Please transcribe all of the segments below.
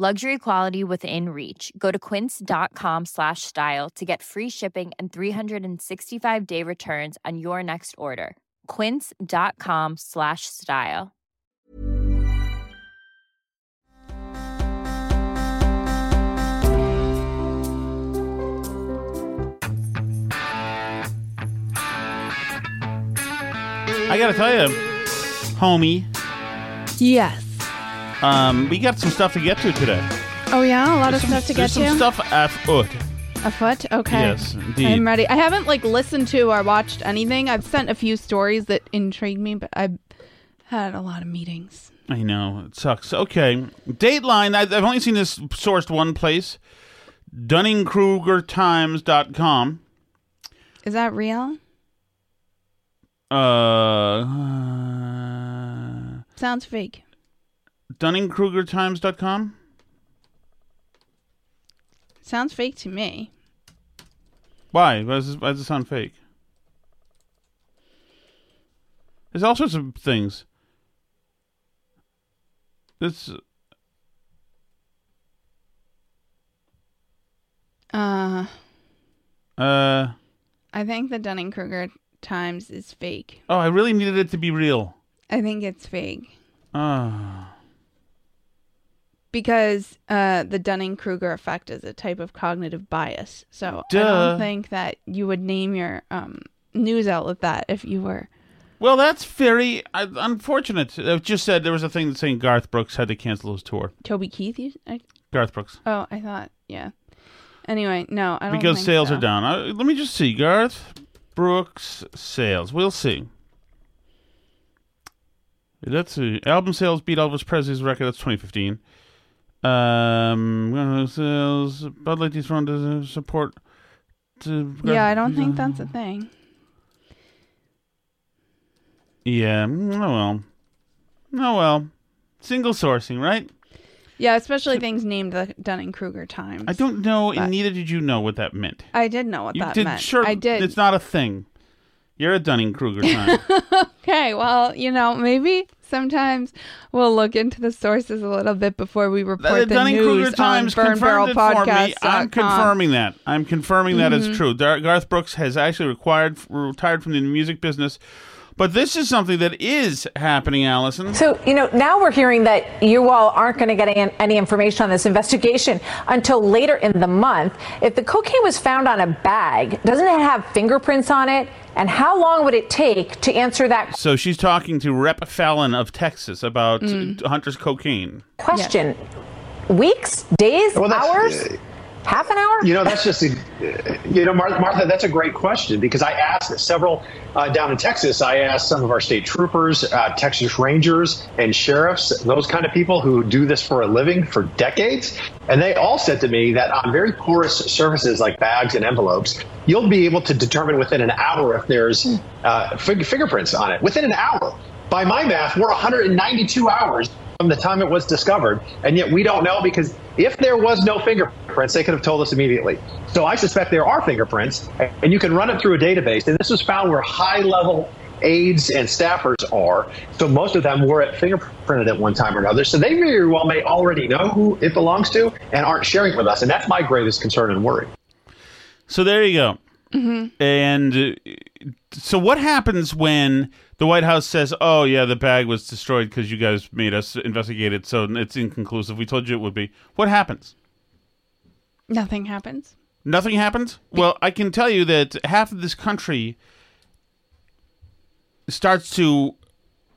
Luxury quality within reach. Go to quince.com slash style to get free shipping and 365 day returns on your next order. Quince.com slash style. I gotta tell you, homie, Yes. Um, we got some stuff to get to today. Oh yeah, a lot of Some- stuff to get there's some to. stuff afoot. Afoot. Okay. Yes, indeed. I'm ready. I haven't like listened to or watched anything. I've sent a few stories that intrigued me, but I've had a lot of meetings. I know it sucks. Okay, Dateline. I've only seen this sourced one place, DunningKrugerTimes.com. Is that real? Uh, Sounds fake. DunningKrugerTimes.com. Sounds fake to me. Why? Why does, this, why does it sound fake? There's all sorts of things. This Uh, uh I think the Dunning Kruger Times is fake. oh, I really needed it to be real. I think it's fake Ah. Because uh, the Dunning Kruger effect is a type of cognitive bias. So I don't think that you would name your um, news outlet that if you were. Well, that's very uh, unfortunate. It just said there was a thing saying Garth Brooks had to cancel his tour. Toby Keith, you? I, Garth Brooks. oh, I thought, yeah. Anyway, no, I don't Because sales so. are down. Uh, let me just see. Garth Brooks sales. We'll see. Let's see. Album sales beat Elvis Presley's record. That's 2015. Um, sales. Bud Light dethroned to support. To Yeah, I don't think that's a thing. Yeah. Oh well. Oh well. Single sourcing, right? Yeah, especially things named the Dunning Kruger Times. I don't know, and neither did you know what that meant. I did know what You that did. meant. Sure, I did. It's not a thing. You're a Dunning Kruger time. Okay, well, you know, maybe sometimes we'll look into the sources a little bit before we report the the, Dunning Kruger news Times on confirmed it for me. I'm confirming that. I'm confirming that Mm-hmm. is true. Garth Brooks has actually required retired from the music business, but this is something that is happening, Allison. So, you know, now we're hearing that you all aren't going to get any, any information on this investigation until later in the month. If the cocaine was found on a bag, doesn't it have fingerprints on it? And how long would it take to answer that So she's talking to Rep Fallon of Texas about Mm. Hunter's cocaine. question? Weeks? Days? Well, that's- hours? Half an hour? You know, that's just a, you know, Martha, that's a great question because I asked several uh, down in Texas. I asked some of our state troopers, uh, Texas Rangers, and sheriffs, those kind of people who do this for a living for decades, and they all said to me that on very porous surfaces like bags and envelopes, you'll be able to determine within an hour if there's uh, fingerprints on it. Within an hour. By my math, we're 192 hours from the time it was discovered, and yet we don't know because if there was no fingerprints, they could have told us immediately. So I suspect there are fingerprints, and you can run it through a database. And this was found where high level aides and staffers are. So most of them were at fingerprinted at one time or another. So they very well may already know who it belongs to and aren't sharing it with us. And that's my greatest concern and worry. So there you go. Mm-hmm. And uh, so what happens when the White House says, "Oh yeah, the bag was destroyed because you guys made us investigate it, so it's inconclusive. We told you it would be." What happens? Nothing happens. Nothing happens? Well, I can tell you that half of this country starts to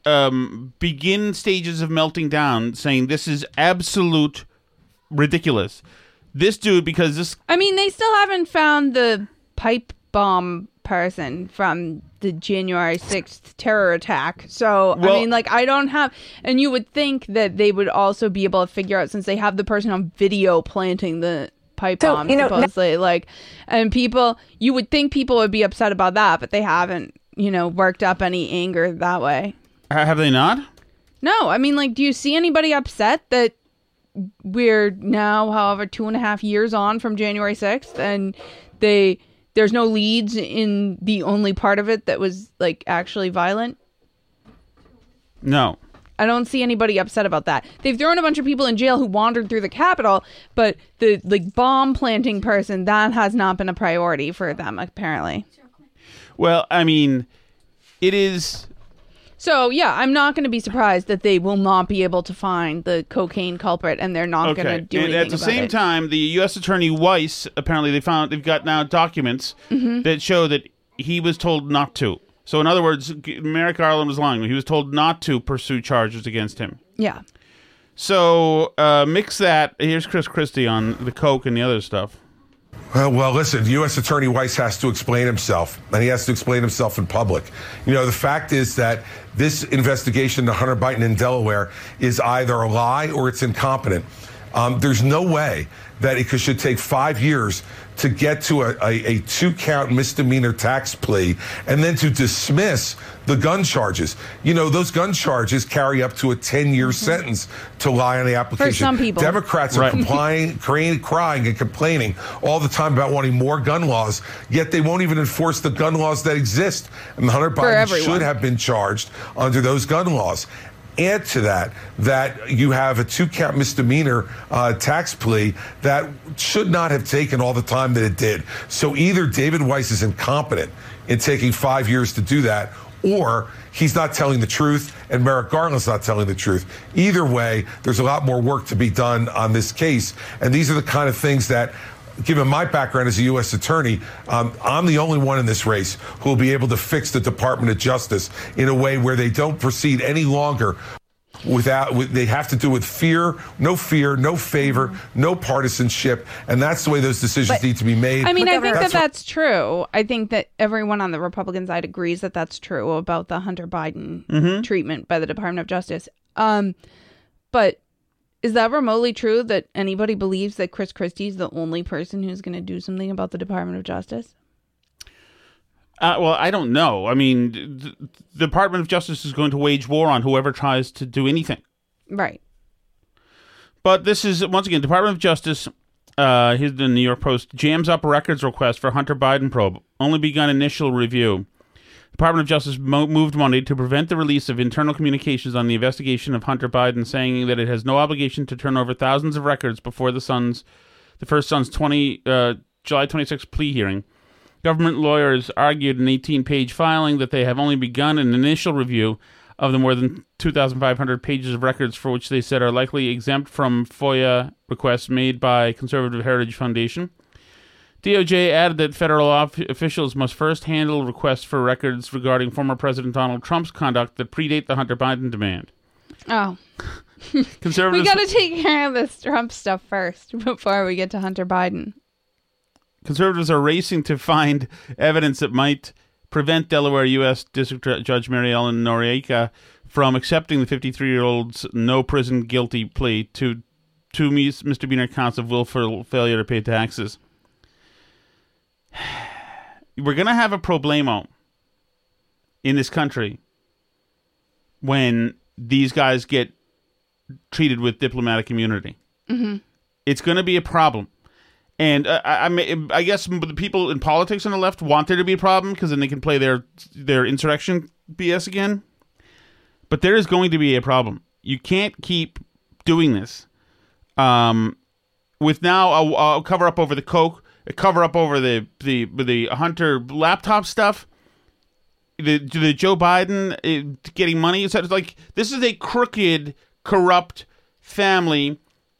um, begin stages of melting down, saying this is absolute ridiculous. This dude, because this, I mean, they still haven't found the pipe bomb person from the January 6th terror attack. So, Well- I mean, like, I don't have, and you would think that they would also be able to figure out since they have the person on video planting the pipe So, bomb, you know, supposedly. like, and people, you would think people would be upset about that, but they haven't, you know, worked up any anger that way. have they not? No, I mean, like, do you see anybody upset that we're now, however, two and a half years on from January 6th and they, there's no leads in the only part of it that was, like, actually violent? No. I don't see anybody upset about that. They've thrown a bunch of people in jail who wandered through the Capitol, but the, like, bomb planting person, that has not been a priority for them, apparently. Well, I mean, it is. So, yeah, I'm not going to be surprised that they will not be able to find the cocaine culprit and they're not going to Okay. do And anything at the same it. time, the U.S. Attorney Weiss apparently they found they've got now documents Mm-hmm. that show that he was told not to. So, in other words, Merrick Garland was lying. He was told not to pursue charges against him. Yeah. So, uh, mix that. Here's Chris Christie on the coke and the other stuff. Well, listen, U.S. Attorney Weiss has to explain himself, and he has to explain himself in public. You know, the fact is that this investigation into Hunter Biden in Delaware is either a lie or it's incompetent. Um, there's no way that it should take five years to get to a, a, a two count misdemeanor tax plea and then to dismiss the gun charges. You know, those gun charges carry up to a 10 year mm-hmm. sentence to lie on the application. For some people. Democrats are complying, crying, crying and complaining all the time about wanting more gun laws, yet they won't even enforce the gun laws that exist. And Hunter Biden everyone. should have been charged under those gun laws. Add to that that you have a two count misdemeanor uh, tax plea that should not have taken all the time that it did. So either David Weiss is incompetent in taking five years to do that, or he's not telling the truth and Merrick Garland's not telling the truth. Either way, there's a lot more work to be done on this case. And these are the kind of things that given my background as a U.S. attorney, um, I'm the only one in this race who will be able to fix the Department of Justice in a way where they don't proceed any longer without with, they have to do with fear no fear no favor no partisanship and that's the way those decisions But- need to be made I mean, I think that That's what- that's true. I think that everyone on the Republican side agrees that that's true about the Hunter Biden Mm-hmm. treatment by the Department of Justice. Um, but is that remotely true that anybody believes that Chris Christie is the only person who's going to do something about the Department of Justice? Uh, well, I don't know. I mean, the Department of Justice is going to wage war on whoever tries to do anything. Right. But this is once again Department of Justice. Uh, here's the New York Post jams up records request for Hunter Biden probe. Only begun initial review. Department of Justice mo- moved Monday to prevent the release of internal communications on the investigation of Hunter Biden, saying that it has no obligation to turn over thousands of records before the son's, the first son's 20 uh, July 26 plea hearing. Government lawyers argued in an 18-page filing that they have only begun an initial review of the more than 2,500 pages of records for which they said are likely exempt from FOIA requests made by Conservative Heritage Foundation. DOJ added that federal off- officials must first handle requests for records regarding former President Donald Trump's conduct that predate the Hunter Biden demand. Oh, Conservatives, we got to take care of this Trump stuff first before we get to Hunter Biden. conservatives are racing to find evidence that might prevent Delaware U.S. District Judge Mary Ellen Noreika from accepting the 53-year-old's no prison guilty plea to two mis- misdemeanor counts of willful failure to pay taxes. We're gonna have a problemo in this country when these guys get treated with diplomatic immunity. It's going to be a problem. And uh, I, I, I guess the people in politics on the left want there to be a problem because then they can play their their insurrection BS again. But there is going to be a problem. You can't keep doing this. Um, with now a cover up over the coke, cover up over the the the Hunter laptop stuff. The the Joe Biden uh, getting money. It's like this is a crooked, corrupt family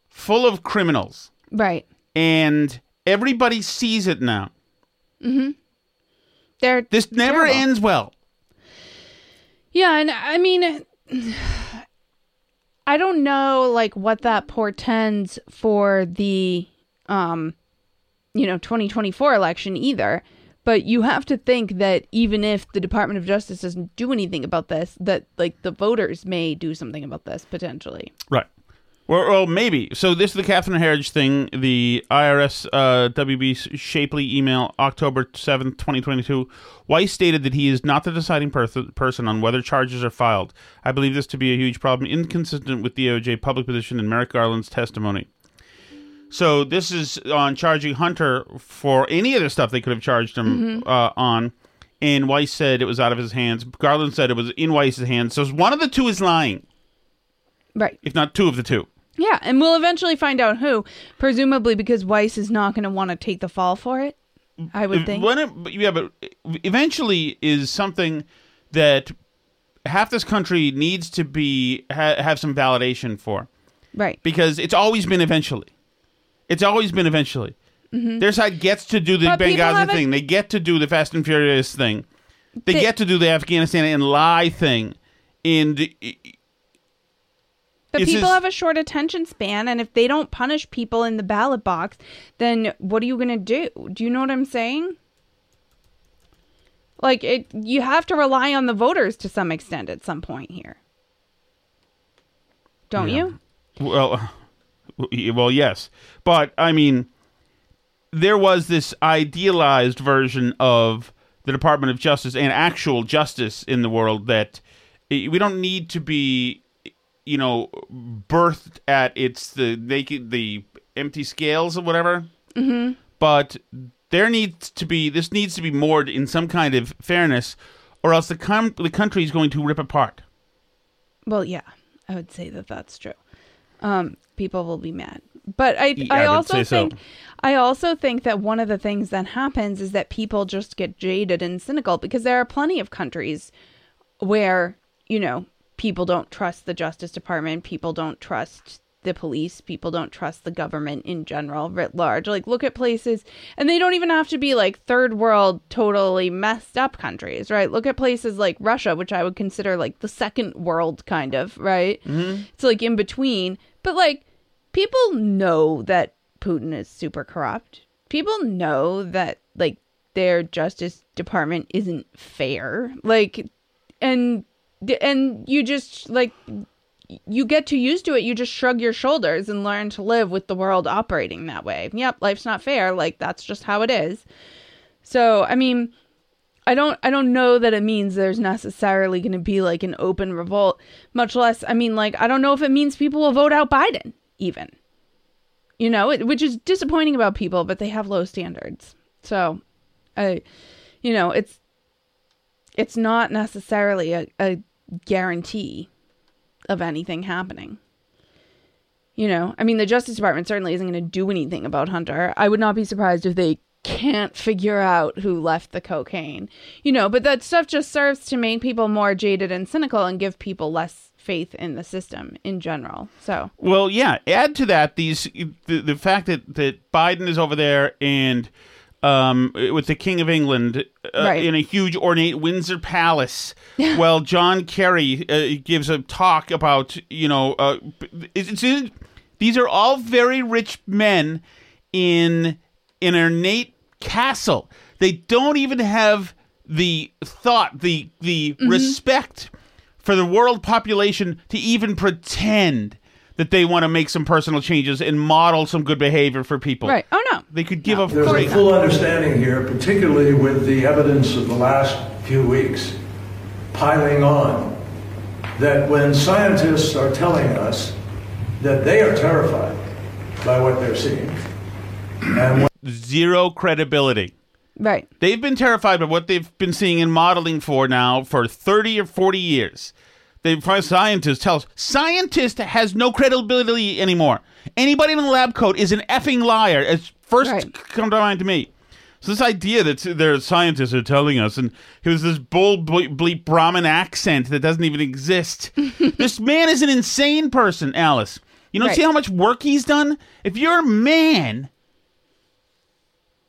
full of criminals. Right. And everybody sees it now. Mm-hmm. They're this never terrible. ends well. Yeah, and I mean I don't know like what that portends for the um you know 2024 election either but you have to think that even if the Department of Justice doesn't do anything about this that like the voters may do something about this potentially. Right. Well, well, maybe. So this is the Catherine Herridge thing. The IRS uh, WB Shapley email, October seventh, twenty twenty two. Weiss stated that he is not the deciding per- person on whether charges are filed. I believe this to be a huge problem, inconsistent with DOJ public position and Merrick Garland's testimony. So this is on charging Hunter for any of the stuff they could have charged him uh, on. And Weiss said it was out of his hands. Garland said it was in Weiss's hands. So one of the two is lying, Right. if not two of the two. Yeah, and we'll eventually find out who, presumably because Weiss is not going to want to take the fall for it. I would think. When it, yeah, but eventually is something that half this country needs to be ha, have some validation for Right. because it's always been eventually. It's always been eventually. Their side gets to do the Mm-hmm. But Benghazi thing. They get to do the Fast and Furious thing. They, They- get to do the Afghanistan and lie thing. And But people just- have a short attention span, and if they don't punish people in the ballot box, then what are you going to do? Do you know what I'm saying? Like it, you have to rely on the voters to some extent at some point here, don't you? Well, well, yes, but I mean, there was this idealized version of the Department of Justice and actual justice in the world that eh, we don't need to be, you know, birthed at its the naked the empty scales or whatever. Mm-hmm. But there needs to be this needs to be moored in some kind of fairness, or else the com- the country is going to rip apart. Well, yeah, I would say that that's true. Um, people will be mad, but I, Yeah, I I also say so. think, I also think that one of the things that happens is that people just get jaded and cynical because there are plenty of countries where you know people don't trust the Justice Department, people don't trust the police, people don't trust the government in general, writ large. Like, look at places, and they don't even have to be like third world, totally messed up countries, right? Look at places like Russia, which I would consider like the second world, kind of, right? Mm-hmm. It's like in between, but like people know that Putin is super corrupt. People know that like their justice department isn't fair. Like, and and you just like you get too used to it, you just shrug your shoulders and learn to live with the world operating that way. Yep, life's not fair. Like that's just how it is. So, I mean, I don't I don't know that it means there's necessarily going to be like an open revolt, much less I mean like I don't know if it means people will vote out Biden even. You know, it, which is disappointing about people, but they have low standards. So, I you know, it's it's not necessarily a, a guarantee of anything happening. You know, I mean, the Justice Department certainly isn't going to do anything about Hunter. I would not be surprised if they can't figure out who left the cocaine. You know, but that stuff just serves to make people more jaded and cynical and give people less faith in the system in general. So, Well, yeah. Add to that these the, the fact that that Biden is over there and um, with the King of England uh, Right. in a huge ornate Windsor Palace, while John Kerry uh, gives a talk about you know uh, it's, it's, these are all very rich men in an ornate castle. They don't even have the thought, the the mm-hmm. respect for the world population to even pretend that they want to make some personal changes and model some good behavior for people. right. Oh, no. They could give a There's a freak. full understanding here, particularly with the evidence of the last few weeks piling on, that when scientists are telling us that they are terrified by what they're seeing, and when zero credibility. Right. They've been terrified by what they've been seeing in modeling for now for 30 or 40 years. They find scientists tell us scientist has no credibility anymore. Anybody in a lab coat is an effing liar. It's first Right. come to mind to me. So this idea that their scientists are telling us, and it was this bold ble- bleep Brahmin accent that doesn't even exist. this man is an insane person, Alice. You don't Right. see how much work he's done. If you're a man,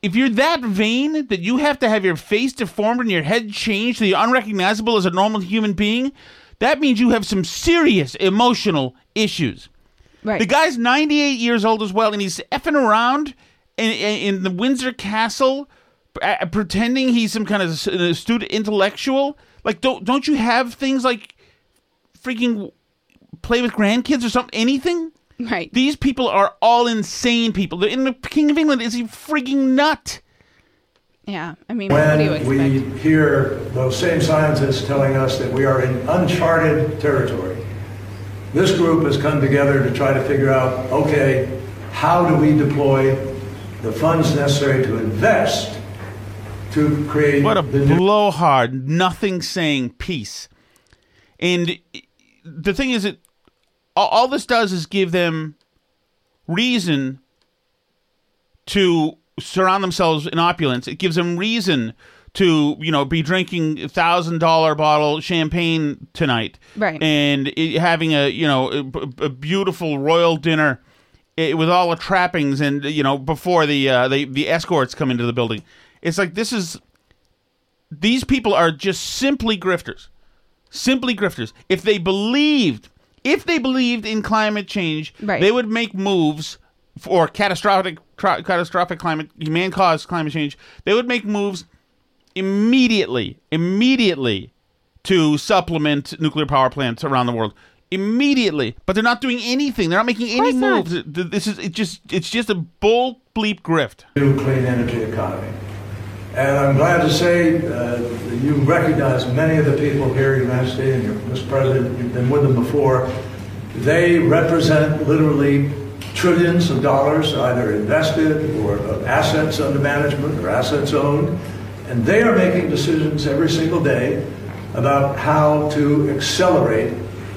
if you're that vain that you have to have your face deformed and your head changed so you're unrecognizable as a normal human being, that means you have some serious emotional issues. Right. The guy's 98 years old as well, and he's effing around in, in, in the Windsor Castle, uh, pretending he's some kind of astute intellectual. Like, don't don't you have things like freaking play with grandkids or something? Anything? Right. These people are all insane people. The, in the King of England is a freaking nut. Yeah. I mean, what do you When expect? we hear those same scientists telling us that we are in uncharted territory, this group has come together to try to figure out, okay, how do we deploy the funds necessary to invest to create What a the new blowhard, nothing saying peace. And the thing is that all, all this does is give them reason to surround themselves in opulence. It gives them reason to, you know, be drinking a thousand dollar bottle champagne tonight, Right. And it, having a, you know, a, a beautiful royal dinner eh, with all the trappings, and you know, before the uh, the the escorts come into the building. It's like this is these people are just simply grifters. Simply grifters. If they believed, if they believed in climate change, Right. they would make moves for catastrophic tra- catastrophic climate man caused climate change. They would make moves immediately, immediately to supplement nuclear power plants around the world. Immediately, but they're not doing anything. They're not making any course not. moves. This is it. Just it's just a bull bleep grift. new clean energy economy. And I'm glad to say uh, you recognize many of the people here in United States, and you're, Mr. President, you've been with them before. They represent literally trillions of dollars, either invested or assets under management or assets owned. And they are making decisions every single day about how to accelerate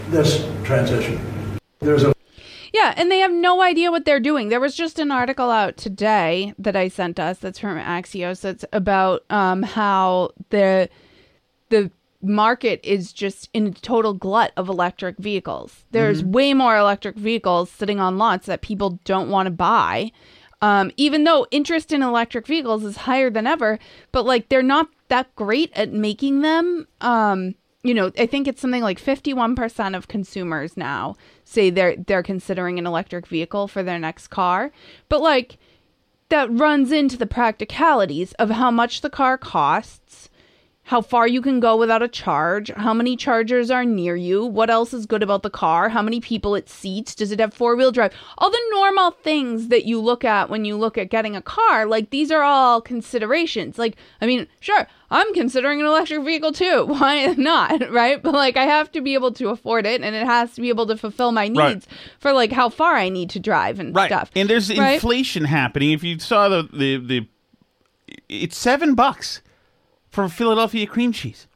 this transition. There's a Yeah, and they have no idea what they're doing. There was just an article out today that I sent us that's from Axios that's about um, how the the market is just in a total glut of electric vehicles. There's way more electric vehicles sitting on lots that people don't want to buy. Um, even though interest in electric vehicles is higher than ever, but like they're not that great at making them. Um, you know, I think it's something like 51% of consumers now say they're they're considering an electric vehicle for their next car. But like that runs into the practicalities of how much the car costs, how far you can go without a charge, how many chargers are near you, what else is good about the car, how many people it seats, does it have four wheel drive? All the normal things that you look at when you look at getting a car, like these are all considerations. Like, I mean, sure, I'm considering an electric vehicle too. Why not? Right? But like, I have to be able to afford it and it has to be able to fulfill my needs Right. for like how far I need to drive and right. stuff. And there's Right? inflation happening. If you saw the, the the it's seven bucks for Philadelphia cream cheese.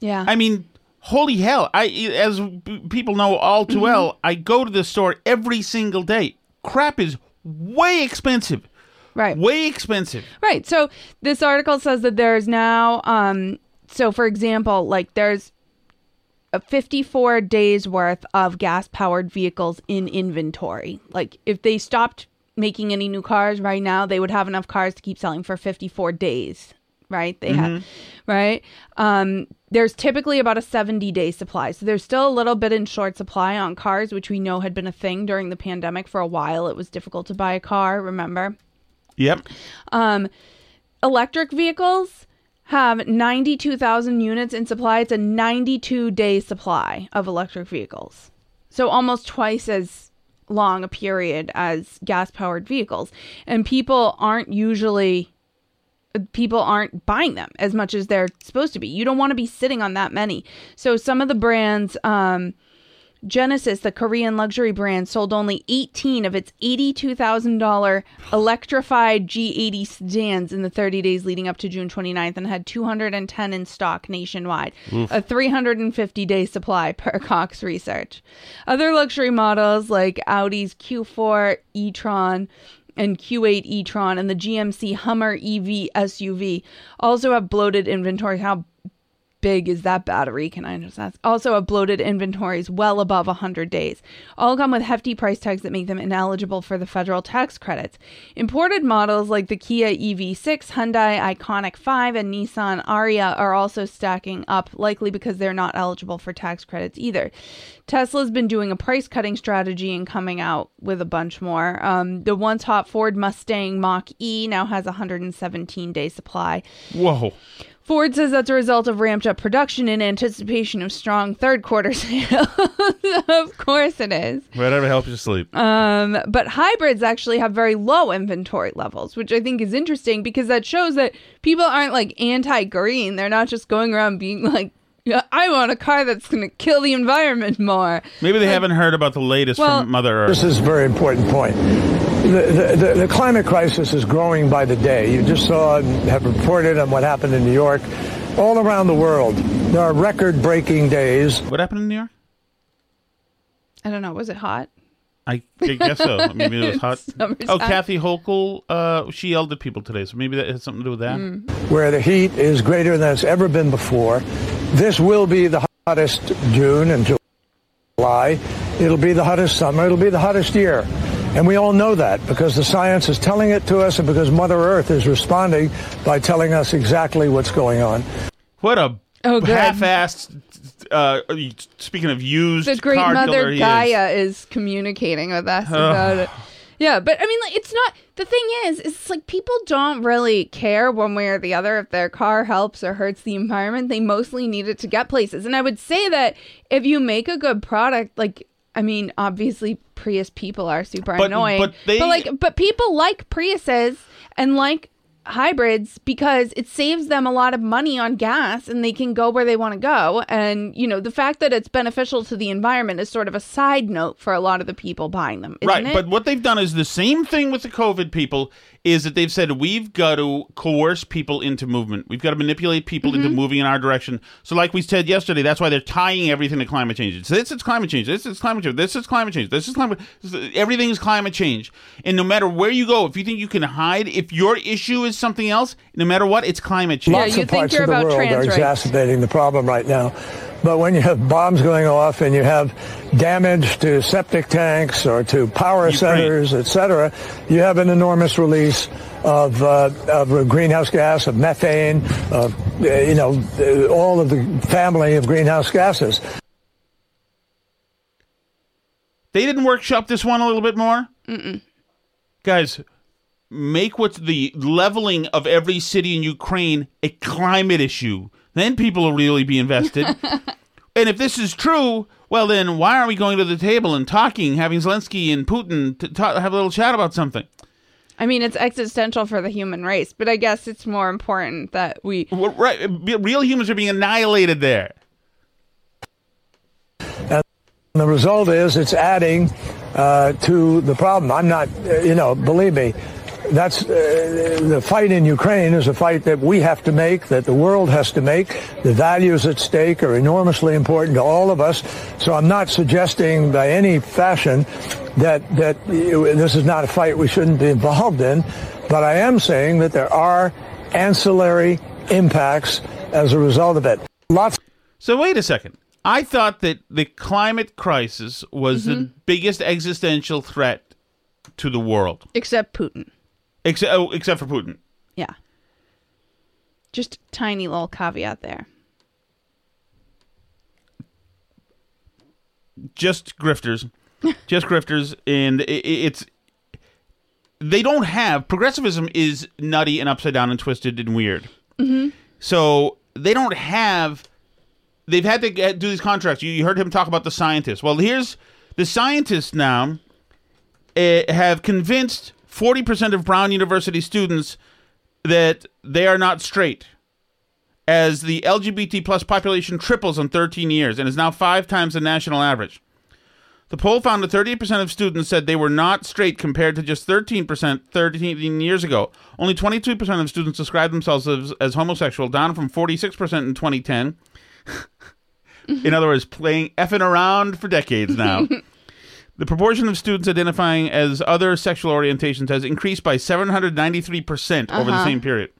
Yeah. I mean, holy hell! I as people know all Mm-hmm. too well, I go to the store every single day. Crap is way expensive. Right. Way expensive. Right. So this article says that there's now um so for example, like there's a 54 days worth of gas powered vehicles in inventory. Like if they stopped making any new cars right now, they would have enough cars to keep selling for 54 days, right? They have right? Um there's typically about a 70 day supply. So there's still a little bit in short supply on cars, which we know had been a thing during the pandemic for a while. It was difficult to buy a car, remember? Yep. Um, electric vehicles have 92,000 units in supply. It's a 92 day supply of electric vehicles. So almost twice as long a period as gas powered vehicles. And people aren't usually people aren't buying them as much as they're supposed to be. You don't want to be sitting on that many. So some of the brands um Genesis, the Korean luxury brand, sold only 18 of its $82,000 electrified G80 sedans in the 30 days leading up to June 29th and had 210 in stock nationwide, a 350 day supply per Cox Research. Other luxury models like Audi's Q4 e-tron and Q8 e-tron and the GMC Hummer EV SUV also have bloated inventory. How big is that battery? Can I just ask? Also, have bloated inventories well above 100 days. All come with hefty price tags that make them ineligible for the federal tax credits. Imported models like the Kia EV6, Hyundai Ioniq 5, and Nissan Ariya are also stacking up, likely because they're not eligible for tax credits either. Tesla's been doing a price cutting strategy and coming out with a bunch more. Um, the once hot Ford Mustang Mach E now has 117 day supply. Whoa. Ford says that's a result of ramped up production in anticipation of strong third quarter sales. of course it is. Whatever helps you sleep. Um, but hybrids actually have very low inventory levels, which I think is interesting because that shows that people aren't like anti green. They're not just going around being like, I want a car that's going to kill the environment more. Maybe they haven't heard about the latest Well- from Mother Earth. This is a very important point. The, the, the, the climate crisis is growing by the day. You just saw have reported on what happened in New York. All around the world, there are record breaking days. What happened in New York? I don't know. Was it hot? I, I guess so. Maybe it was hot. Summertime. Oh, Kathy Hochul, uh, she yelled at people today, so maybe that has something to do with that. Mm. where the heat is greater than it's ever been before. This will be the hottest June and July. It'll be the hottest summer. It'll be the hottest year. And we all know that because the science is telling it to us and because Mother Earth is responding by telling us exactly what's going on. What a Oh, good. half-assed. Uh, speaking of used, the great car mother killer he is. Gaia is. communicating with us about it. Yeah, but I mean, like, it's not. The thing is, it's like people don't really care one way or the other if their car helps or hurts the environment. They mostly need it to get places. And I would say that if you make a good product, like, I mean, obviously Prius people are super But- annoying, but they- like, but people like Priuses and like hybrids because it saves them a lot of money on gas and they can go where they want to go and you know the fact that it's beneficial to the environment is sort of a side note for a lot of the people buying them isn't Right, it? but what they've done is the same thing with the COVID people is that they've said we've got to coerce people into movement. We've got to manipulate people into Mm-hmm. moving in our direction. So, like we said yesterday, that's why they're tying everything to climate change. It's, this is climate change. This is climate change. This is climate change. This is climate. this is- everything is climate change. And no matter where you go, if you think you can hide, if your issue is something else, no matter what, it's climate change. Lots you of think parts you're of the about world trans are rights. exacerbating the problem right now. But when you have bombs going off and you have damage to septic tanks or to power Ukraine. centers, etc., you have an enormous release of, uh, of greenhouse gas, of methane, of, uh, you know, uh, all of the family of greenhouse gases. They didn't workshop this one a little bit more? Mm-mm. Guys, make what's the leveling of every city in Ukraine a climate issue. Then people will really be invested. and if this is true, well, then why aren't we going to the table and talking, having Zelensky and Putin to ta- have a little chat about something? i mean it's existential for the human race but i guess it's more important that we Well, right, real humans are being annihilated there. And the result is it's adding uh, to the problem. I'm not, uh, you know, believe me, that's uh, the fight in Ukraine is a fight that we have to make, that the world has to make. The values at stake are enormously important to all of us. So I'm not suggesting by any fashion that that this is not a fight we shouldn't be involved in, but I am saying that there are ancillary impacts as a result of it. Lots. So wait a second. I thought that the climate crisis was the biggest existential threat to the world, except putin except oh, except for Putin. yeah just tiny little caveat there Just grifters, just grifters, and i i- it's they don't have progressivism is nutty and upside down and twisted and weird. Mm-hmm. So they don't have. They've had to get, do these contracts. You, you heard him talk about the scientists. Well, here's the scientists now uh, have convinced forty percent of Brown University students that they are not straight. As the LGBT plus population triples in 13 years and is now five times the national average. The poll found that 38% of students said they were not straight compared to just 13% 13 years ago. Only 22% of students described themselves as, as homosexual, down from 46% in 2010. in other words, playing effing around for decades now. the proportion of students identifying as other sexual orientations has increased by 793% over the Uh-huh. same period.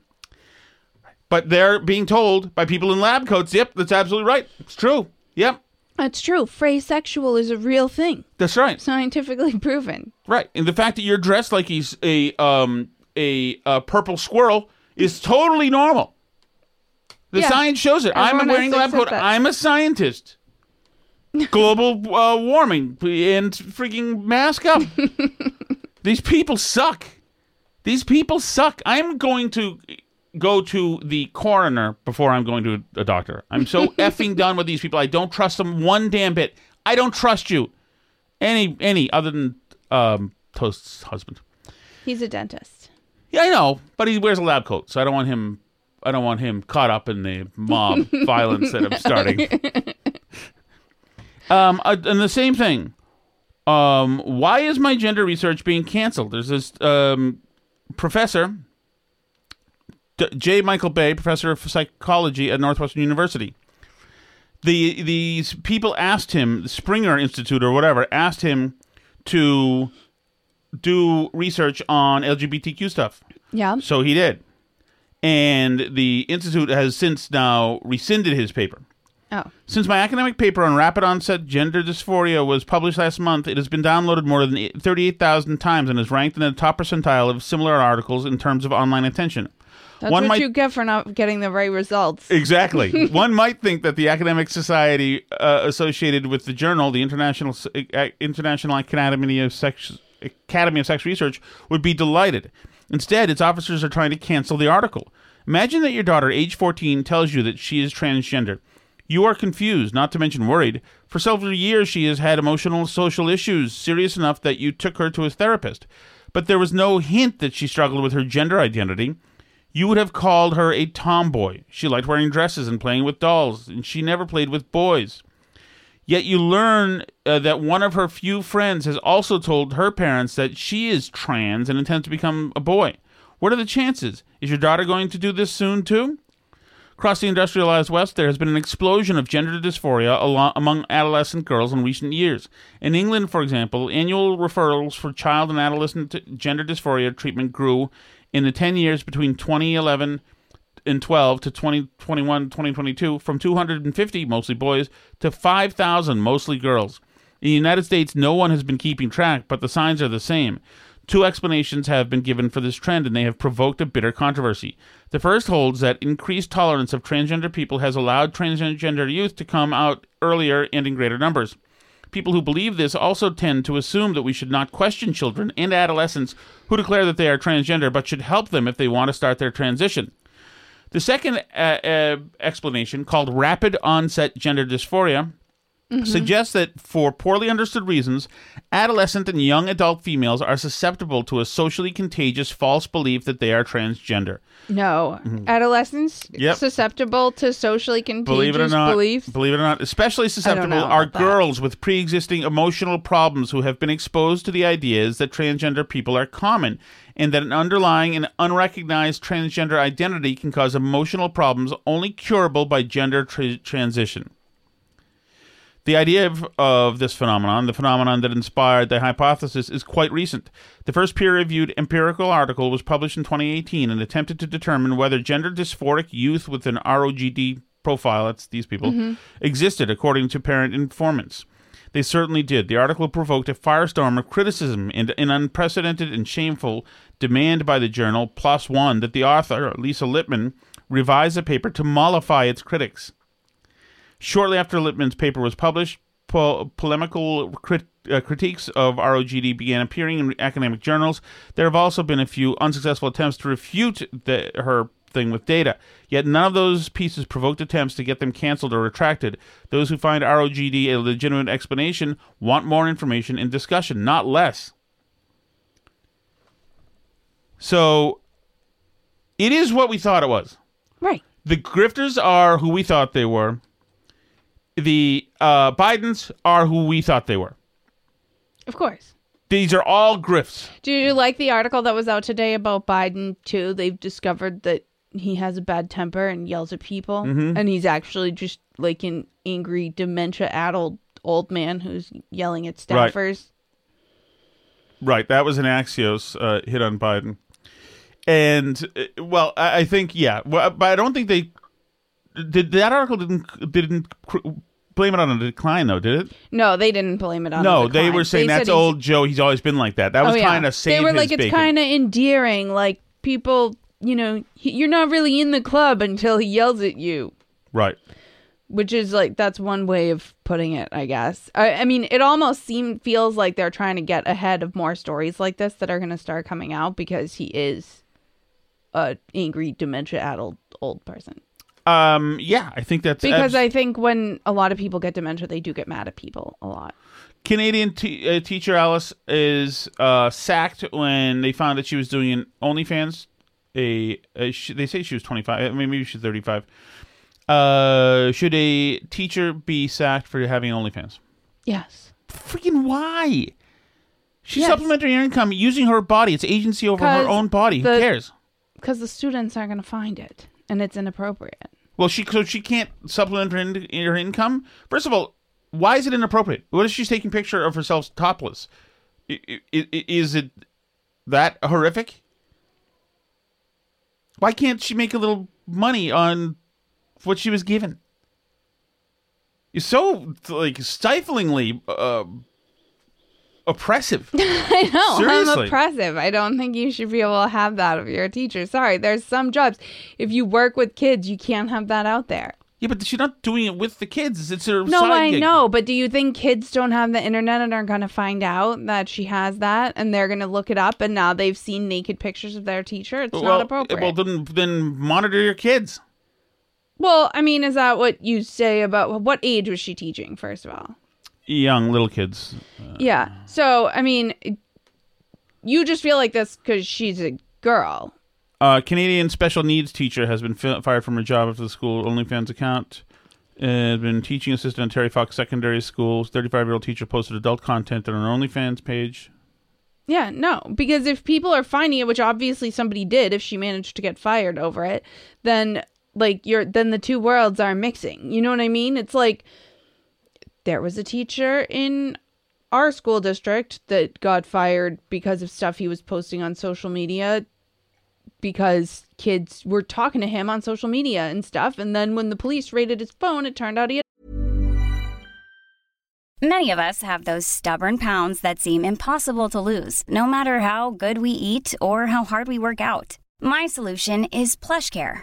But they're being told by people in lab coats, yep, that's absolutely right. It's true. Yep, That's true. Phrase sexual is a real thing, that's right. scientifically proven. Right, and the fact that you're dressed like he's a um a, uh purple squirrel is totally normal. The Yeah. science shows it. I'm has wearing a to lab accept coat. that. I'm a scientist. Global uh, warming and freaking mask up. These people suck. These people suck. I'm going to go to the coroner before I'm going to a doctor. I'm so effing done with these people. I don't trust them one damn bit. I don't trust you. Any any other than um, Toast's husband. He's a dentist. Yeah, I know, but he wears a lab coat, so I don't want him. I don't want him caught up in the mob violence that I'm starting. Um, uh, and the same thing. Um, why is my gender research being canceled? There's this um, professor, D- J. Michael Bailey, professor of psychology at Northwestern University. The these people asked him, the Springer Institute or whatever, asked him to do research on LGBTQ stuff. Yeah. So he did. And the Institute has since now rescinded his paper. Oh. Since my academic paper on rapid onset gender dysphoria was published last month, it has been downloaded more than 38,000 times and is ranked in the top percentile of similar articles in terms of online attention. That's One what might- you get for not getting the right results. Exactly. One might think that the academic society uh, associated with the journal, the International uh, International Academy of Sex Academy of Sex Research, would be delighted. Instead, its officers are trying to cancel the article. Imagine that your daughter, age 14, tells you that she is transgender. You are confused, not to mention worried. For several years, she has had emotional social issues serious enough that you took her to a therapist. But there was no hint that she struggled with her gender identity. You would have called her a tomboy. She liked wearing dresses and playing with dolls, and she never played with boys. Yet you learn uh, that one of her few friends has also told her parents that she is trans and intends to become a boy. What are the chances? Is your daughter going to do this soon too? Across the industrialized West, there has been an explosion of gender dysphoria among adolescent girls in recent years. In England, for example, annual referrals for child and adolescent gender dysphoria treatment grew in the 10 years between 2011 and 12 to 2021 2022 from 250 mostly boys to 5000 mostly girls in the united states no one has been keeping track but the signs are the same two explanations have been given for this trend and they have provoked a bitter controversy the first holds that increased tolerance of transgender people has allowed transgender youth to come out earlier and in greater numbers People who believe this also tend to assume that we should not question children and adolescents who declare that they are transgender, but should help them if they want to start their transition. The second uh, uh, explanation, called rapid onset gender dysphoria, suggests that for poorly understood reasons, adolescent and young adult females are susceptible to a socially contagious false belief that they are transgender. No. Adolescents Mm-hmm. Yep. susceptible to socially contagious Believe it or not, beliefs. believe it or not, especially susceptible are about that. girls with pre-existing emotional problems who have been exposed to the ideas that transgender people are common, and that an underlying and unrecognized transgender identity can cause emotional problems only curable by gender tra- transition. The idea of, of this phenomenon, the phenomenon that inspired the hypothesis, is quite recent. The first peer reviewed empirical article was published in 2018 and attempted to determine whether gender dysphoric youth with an ROGD profile, that's these people, mm-hmm. existed according to parent informants. They certainly did. The article provoked a firestorm of criticism and an unprecedented and shameful demand by the journal, PLOS One, that the author, Lisa Littman, revise the paper to mollify its critics. Shortly after Littman's paper was published, po- polemical crit- uh, critiques of ROGD began appearing in academic journals. There have also been a few unsuccessful attempts to refute the, her thing with data. Yet none of those pieces provoked attempts to get them canceled or retracted. Those who find ROGD a legitimate explanation want more information and discussion, not less. So, it is what we thought it was. Right. The grifters are who we thought they were. The uh, Bidens are who we thought they were. Of course. These are all grifts. Do you like the article that was out today about Biden too? They've discovered that he has a bad temper and yells at people, Mhm. and he's actually just like an angry, dementia-addled old man who's yelling at staffers. Right, right. that was an Axios uh, hit on Biden, and uh, well, I, I think yeah, well, but I don't think they did. That article didn't didn't cr- blame it on a decline though, did it? No, they didn't blame it on. no, the they were saying They that's said he's- old Joe. He's always been like that. That oh, was Oh, yeah. trying to save They were his like, it's bacon. kind of endearing. Like people, you know, he, you're not really in the club until he yells at you. right. which is like that's one way of putting it i guess i, I mean it almost seem feels like they're trying to get ahead of more stories like this that are going to start coming out because he is a angry dementia addled old person Um, yeah, I think that's because abs- i think when a lot of people get dementia they do get mad at people a lot Canadian t- uh, teacher Alice is uh, sacked when they found that she was doing an OnlyFans. A, a sh- they say she was twenty five. I mean, maybe she's thirty five. Uh, should a teacher be sacked for having OnlyFans? yes Freaking why? She's Yes. supplementing her income using her body. It's agency over her own body. Who cares? because the students aren't going to find it and it's inappropriate Well, she so she can't supplement her, in, her income. First of all, why is it inappropriate? What if she's taking picture of herself topless? Is it that horrific? Why can't she make a little money on what she was given? You're so like stiflingly uh, oppressive. I know. Seriously. I'm oppressive. I don't think you should be able to have that if you're a teacher. Sorry, there's some jobs. If you work with kids, you can't have that out there. Yeah, but she's not doing it with the kids. It's her No, I gig. know, but do you think kids don't have the internet and are going to find out that she has that and they're going to look it up and now they've seen naked pictures of their teacher? It's well, not appropriate. Well, then, then monitor your kids. well, I mean, is that what you say about what age was she teaching, first of all? Young little kids. yeah. So, I mean, you just feel like this because she's a girl. Uh, Canadian special needs teacher has been fi- fired from her job after the school OnlyFans account. Uh, has been teaching assistant at Terry Fox Secondary School. 35 year old teacher posted adult content on her OnlyFans page. Yeah, no, because if people are finding it, which obviously somebody did, if she managed to get fired over it, then like you're then the two worlds are mixing. You know what I mean? It's like there was a teacher in our school district that got fired because of stuff he was posting on social media because kids were talking to him on social media and stuff and then when the police raided his phone it turned out he had Many of us have those stubborn pounds that seem impossible to lose, no matter how good we eat or how hard we work out. My solution is PlushCare.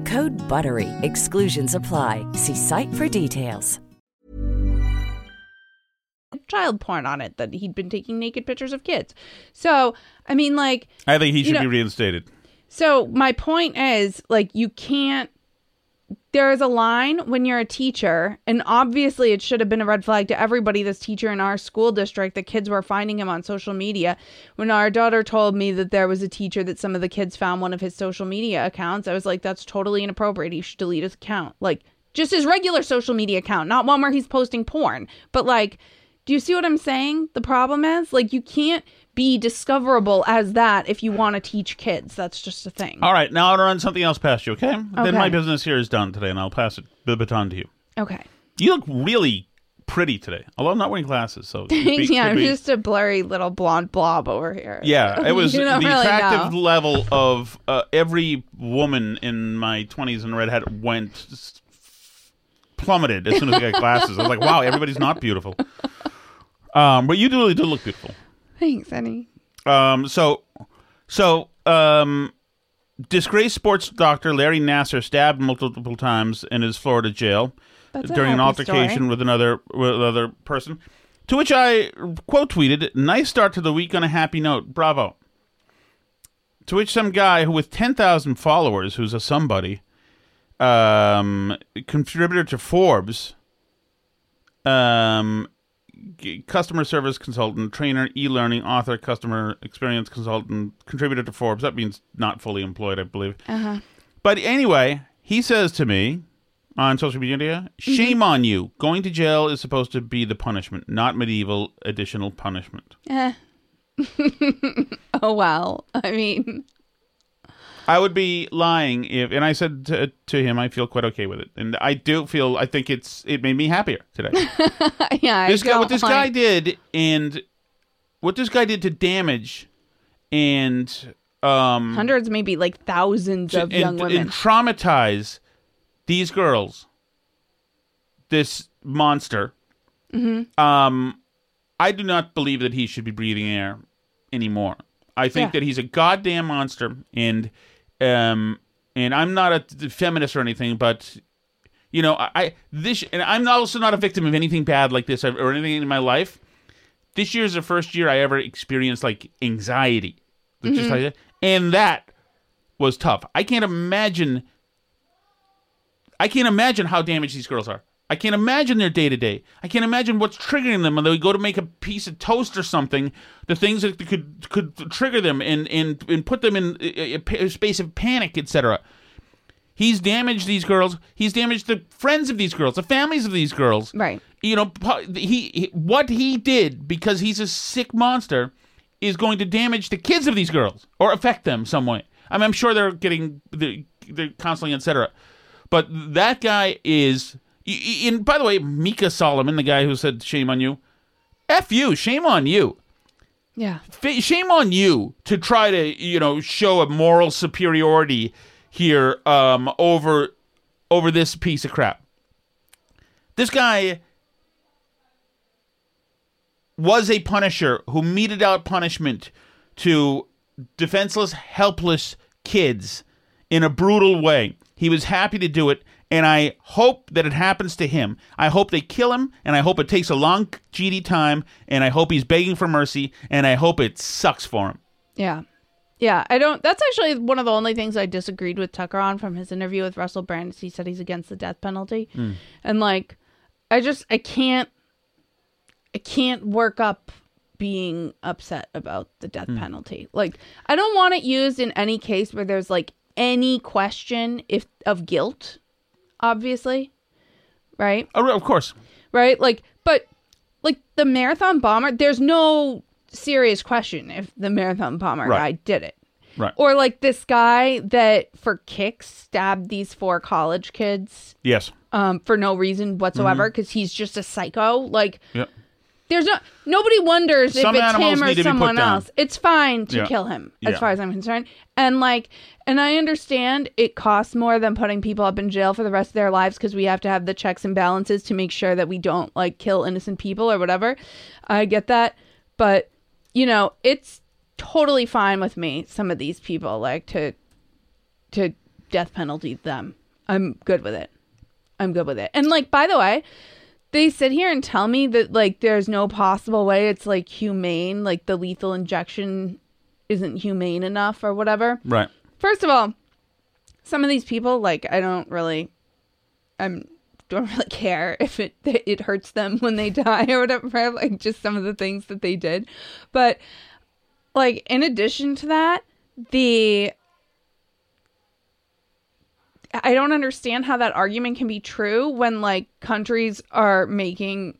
Code BUTTERY. Exclusions apply. See site for details. child porn on it that he'd been taking naked pictures of kids. So, I mean like I think he should know- be reinstated. So my point is, like, you can't. There is a line when you're a teacher, and obviously it should have been a red flag to everybody. This teacher in our school district, the kids were finding him on social media. When our daughter told me that there was a teacher that some of the kids found one of his social media accounts, I was like, that's totally inappropriate. He should delete his account. Like, just his regular social media account, not one where he's posting porn. But, like, do you see what I'm saying? The problem is, like, you can't be discoverable as that if you want to teach kids. That's just a thing. All right, now I'll run something else past you, okay? Then Okay. my business here is done today, and I'll pass it the baton to you. Okay. You look really pretty today, although I'm not wearing glasses, so. it could be- yeah, could I'm be- just a blurry little blonde blob over here. Yeah, it was You the don't really attractive know. level of uh, every woman in my 20s in redhead went s- plummeted as soon as I got glasses. I was like, wow, everybody's not beautiful. Um, but you do really do look beautiful. Thanks, Eddie. Um, so, so, um, disgraced sports doctor Larry Nassar stabbed multiple times in his Florida jail That's during an altercation story. with another with another person. To which I quote tweeted, "Nice start to the week on a happy note. Bravo." To which some guy who with ten thousand followers, who's a somebody, um, contributor to Forbes, um, customer service consultant, trainer, e-learning, author, customer experience consultant, contributor to Forbes. That means not fully employed, I believe. Uh-huh. But anyway, he says to me on social media, "Shame on you. Going to jail is supposed to be the punishment, not medieval additional punishment." Eh. oh well. I mean, I would be lying if, and I said to, to him, I feel quite okay with it, and I do feel. I think it's it made me happier today. yeah. this I guy, what this guy did, and what this guy did to damage, and um, hundreds, maybe like thousands of and, young women. and traumatize these girls. This monster. Mm-hmm. Um, I do not believe that he should be breathing air anymore. I think Yeah. that he's a goddamn monster, and um, and I'm not a feminist or anything, but you know, I, this, and I'm also not a victim of anything bad like this or anything in my life. This year is the first year I ever experienced like anxiety, just Mhm. like that, and that was tough. I can't imagine. I can't imagine how damaged these girls are. I can't imagine their day to day. I can't imagine what's triggering them when they go to make a piece of toast or something. The things that could could trigger them and and, and put them in a, a space of panic, etc. He's damaged these girls. He's damaged the friends of these girls, the families of these girls. Right. You know, he, he what he did because he's a sick monster is going to damage the kids of these girls or affect them some way. I mean, I'm sure they're getting the the counseling, etc. But that guy is. And by the way, Micah Solomon, the guy who said "shame on you," f you, shame on you. Yeah. F- shame on you to try to you know show a moral superiority here um, over over this piece of crap. This guy was a punisher who meted out punishment to defenseless, helpless kids in a brutal way. He was happy to do it, and I hope that it happens to him. I hope they kill him, and I hope it takes a long GD time, and I hope he's begging for mercy, and I hope it sucks for him. Yeah. Yeah, I don't. That's actually one of the only things I disagreed with Tucker on from his interview with Russell Brand. Is he said he's against the death penalty, Mm. and like, I just I can't, I can't work up being upset about the death Hmm. penalty. Like, I don't want it used in any case where there's like any question if of guilt, obviously, right? Oh, of course. right? Like, but like the marathon bomber, there's no serious question if the marathon bomber Right. guy did it. Right. Or like this guy that for kicks stabbed these four college kids Yes. um, for no reason whatsoever because he's just a psycho. Like, Yep. there's no nobody wonders Some if it's him or someone down. else. It's fine to Yeah. kill him as Yeah. far as I'm concerned. And like, and I understand it costs more than putting people up in jail for the rest of their lives because we have to have the checks and balances to make sure that we don't like kill innocent people or whatever. I get that, but you know, it's totally fine with me. Some of these people like to to death penalty them. I'm good with it. I'm good with it. And like, by the way, they sit here and tell me that like there's no possible way it's like humane, like the lethal injection isn't humane enough or whatever. Right. First of all, some of these people like I don't really I'm don't really care if it it hurts them when they die or whatever, like just some of the things that they did. But like in addition to that, the I don't understand how that argument can be true when like countries are making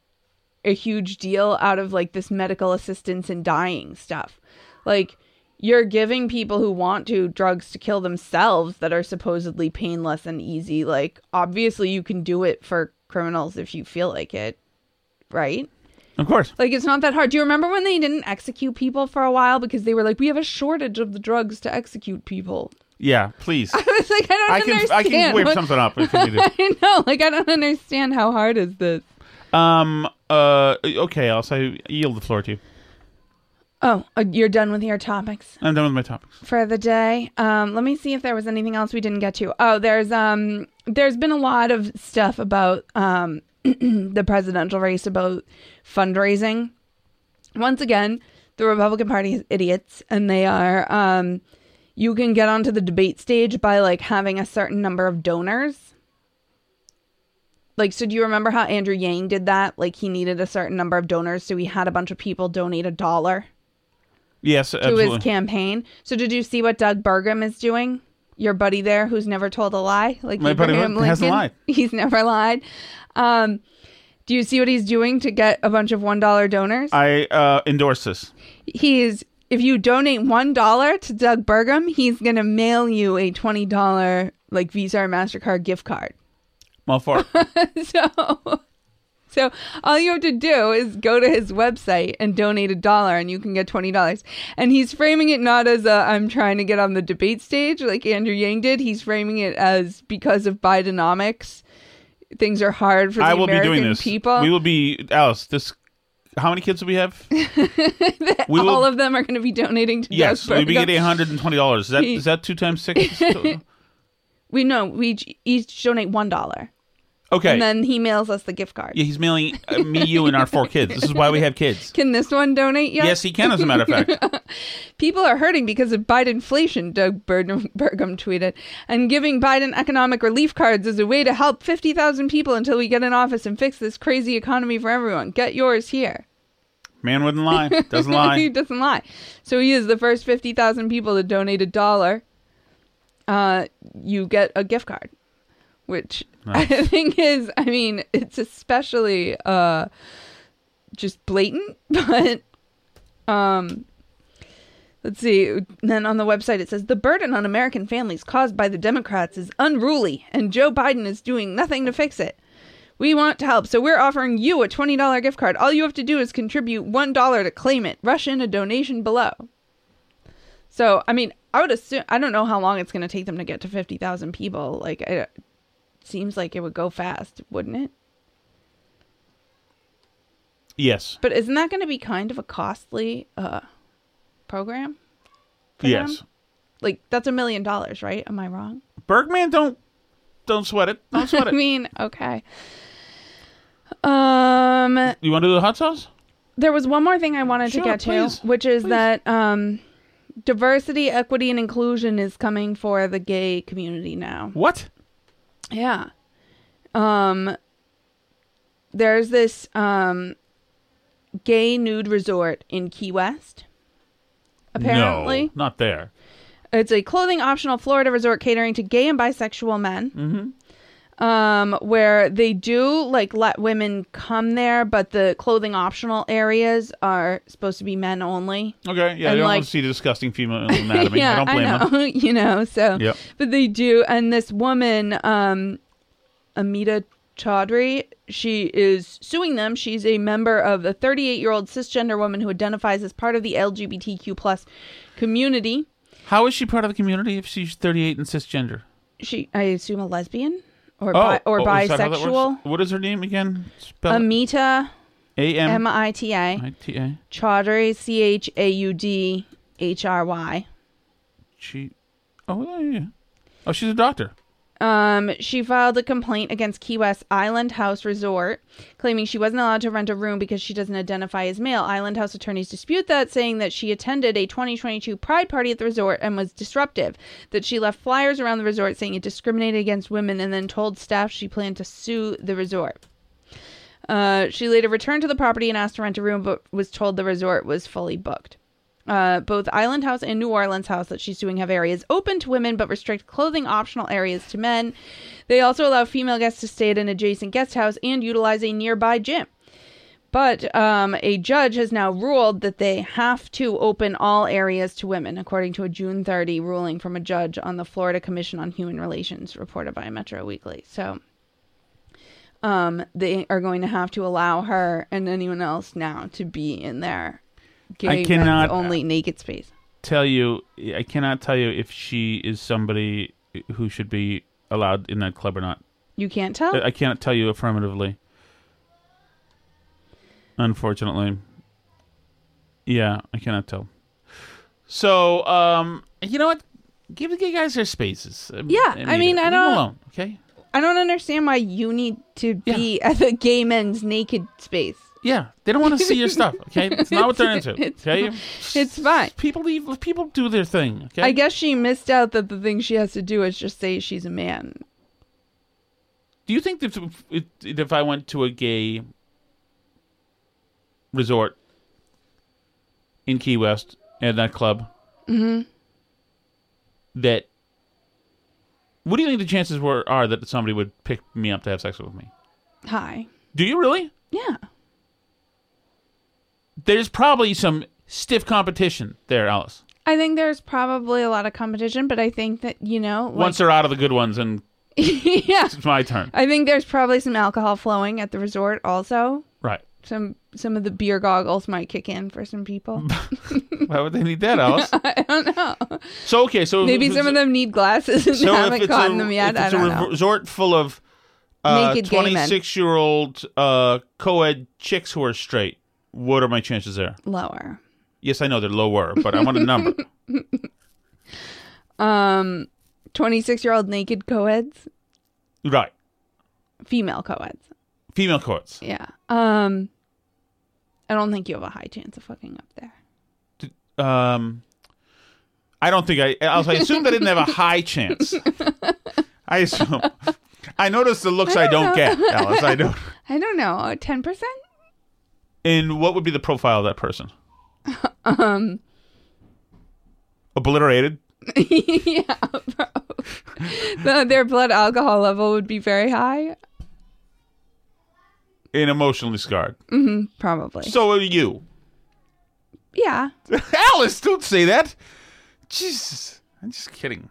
a huge deal out of like this medical assistance and dying stuff. Like you're giving people who want to drugs to kill themselves that are supposedly painless and easy. Like obviously you can do it for criminals if you feel like it, right? Of course. Like it's not that hard. Do you remember when they didn't execute people for a while because they were like, we have a shortage of the drugs to execute people? Yeah, please. I was like, I don't I can understand. I can whip what- something up if you need. I know, like I don't understand how hard is this. Um. Uh. Okay. I'll say yield the floor to you. Oh, uh, you're done with your topics I'm done with my topics. for the day. Um, let me see if there was anything else we didn't get to. Oh, there's um, there's been a lot of stuff about um, the presidential race about fundraising. Once again, the Republican Party is idiots, and they are. Um, you can get onto the debate stage by like having a certain number of donors. Like, so do you remember how Andrew Yang did that? Like, he needed a certain number of donors, so he had a bunch of people donate a dollar Yes, to absolutely. his campaign. So did you see what Doug Burgum is doing? Your buddy there, who's never told a lie, like My buddy Abraham who hasn't lied. He's never lied. Um, do you see what he's doing to get a bunch of one dollar donors? I uh, endorse this. he's if you donate one dollar to Doug Burgum, he's gonna mail you a twenty dollar like Visa or Mastercard gift card. For so so all you have to do is go to his website and donate a dollar and you can get $20 and he's framing it not as i'm trying to get on the debate stage like andrew yang did he's framing it as because of bidenomics things are hard for the I will american be doing this. people We will be Alice. This. How many kids do we have? we will- all of them are going to be donating to yes, we'll be getting one hundred and twenty dollars. Is that that two times six? we know we each, each donate one dollar Okay. and then he mails us the gift card yeah, he's mailing uh, me, you, and our four kids. This is why we have kids. can this one donate yet Yes, he can. As a matter of fact, People are hurting because of Bidenflation, Doug Bur- Burgum tweeted. And giving Biden economic relief cards is a way to help 50,000 people until we get in office and fix this crazy economy for everyone. Get yours here. man wouldn't lie. Doesn't lie. he doesn't lie. So he is the first 50,000 people to donate a dollar. Uh, you get a gift card, which I think is, I mean, it's especially uh, just blatant, but um, let's see. Then on the website it says the burden on American families caused by the Democrats is unruly, and Joe Biden is doing nothing to fix it. We want to help, so we're offering you a $20 gift card. All you have to do is contribute $1 to claim it. Rush in a donation below. So, I mean, I would assume, I don't know how long it's going to take them to get to 50,000 people. Like, it seems like it would go fast, wouldn't it? Yes. But isn't that going to be kind of a costly uh, program? Yes. them? Like, that's a million dollars, right? Am I wrong? Bergman, don't don't sweat it. Don't sweat it. I mean, okay. Um, You want to do the hot sauce? there was one more thing I wanted Sure, to get please, to, which is that um, diversity, equity, and inclusion is coming for the gay community now. What? Yeah. Um, there's this um, gay nude resort in Key West. Apparently, no, not there. it's a clothing optional Florida resort catering to gay and bisexual men. Mm-hmm. Um, where they do like let women come there, but the clothing optional areas are supposed to be men only. Okay, yeah, And, you don't like- want to see the disgusting female anatomy. yeah, I don't blame know. them. you know, so Yep. but they do and this woman um Amita Chaudhry, she is suing them. She's a member of a 38-year-old cisgender woman who identifies as part of the LGBTQ plus community. How is she part of the community if she's 38 and cisgender? She I assume a lesbian or oh, bi- or oh, is that how that bisexual. works? What is her name again? Spell it. Amita A M M I T A I T A. Chaudhry C H A U D H R Y. She. Oh yeah, yeah, yeah. Oh, she's a doctor. Um, she filed a complaint against Key West Island House Resort, claiming she wasn't allowed to rent a room because she doesn't identify as male. Island House attorneys dispute that, saying that she attended a 2022 Pride party at the resort and was disruptive. That she left flyers around the resort saying it discriminated against women, and then told staff she planned to sue the resort. Uh, she later returned to the property and asked to rent a room, but was told the resort was fully booked. Uh, both Island House and New Orleans House that she's doing have areas open to women but restrict clothing optional areas to men. They also allow female guests to stay at an adjacent guest house and utilize a nearby gym. But um, a judge has now ruled that they have to open all areas to women, according to a June 30 ruling from a judge on the Florida Commission on Human Relations, reported by Metro Weekly. So um, they are going to have to allow her and anyone else now to be in their gay I cannot- only naked space. tell you. I cannot tell you if she is somebody who should be allowed in that club or not. You can't tell. I I cannot tell you affirmatively. Unfortunately. Yeah, I cannot tell. So, um, you know what? Give the gay guys their spaces. Yeah, I mean, I don't- alone, okay? I don't understand why you need to be at the gay men's naked space. Yeah, they don't want to see your stuff. Okay, it's not what they're into. It's Okay, fine. It's fine. people leave. People do their thing. Okay, I guess she missed out that the thing she has to do is just say she's a man. Do you think that if, if I went to a gay resort in Key West at that club, Mm-hmm. that what do you think the chances were are that somebody would pick me up to have sex with me? Hi. Do you really? Yeah. There's probably some stiff competition there, Alice. I think there's probably a lot of competition, but I think that, you know, like, Once they're out of the good ones, and yeah. it's my turn. I think there's probably some alcohol flowing at the resort also. Right. Some some of the beer goggles might kick in for some people. Why would they need that, Alice? I don't know. So okay, so Maybe some of them need glasses and so haven't gotten a, them yet. If I it's a don't re- know. resort full of uh, Naked gay men. twenty-six-year-old uh, co-ed chicks who are straight, what are my chances there? Lower. Yes, I know they're lower, but I want a number. Um, 26 year old naked co-eds, right, female co-eds. female co-eds. Yeah. Um, I don't think you have a high chance of fucking up there. Um, I don't think I. I, was, I assumed I didn't have a high chance. I assume. I noticed the looks I don't, get, Alice. I don't. I don't know. Ten percent. And what would be the profile of that person? Um. Obliterated. yeah. Bro. the, their blood alcohol level would be very high. and emotionally scarred. Mm-hmm, probably. So are you. yeah. Alice, don't say that. Jesus. I'm just kidding.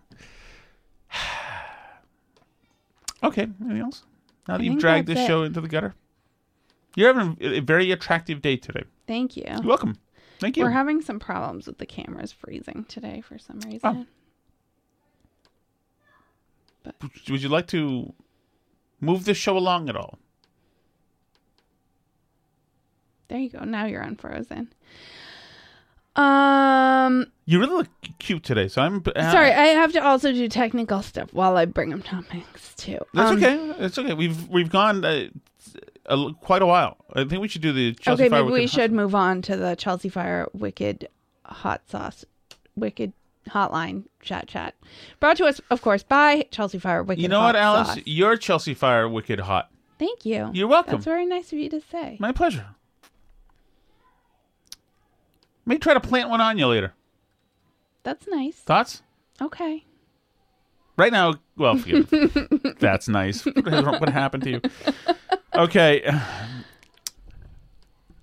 okay, anything else? Now that I you've dragged this it. show into the gutter. You're having a very attractive day today. Thank you. You're welcome. Thank you. We're having some problems with the cameras freezing today for some reason. Oh. Would you like to move the show along at all? There you go. Now you're unfrozen. Um, You really look cute today, so I'm. uh, sorry, I have to also do technical stuff while I bring up topics too. That's Um, okay. It's okay. We've we've gone uh, a, quite a while. I think we should do the Chelsea okay, Fire maybe we Wicked should move on to the Chelsea Fire Wicked Hot Sauce Wicked Hotline Chat Chat. Brought to us, of course, by Chelsea Fire Wicked. You know what, Alice? Sauce. Your Chelsea Fire Wicked Hot. Thank you. You're welcome. That's very nice of you to say. My pleasure. May try to plant one on you later. That's nice. Thoughts? Okay. Right now, well, forget it. That's nice. What happened to you? Okay.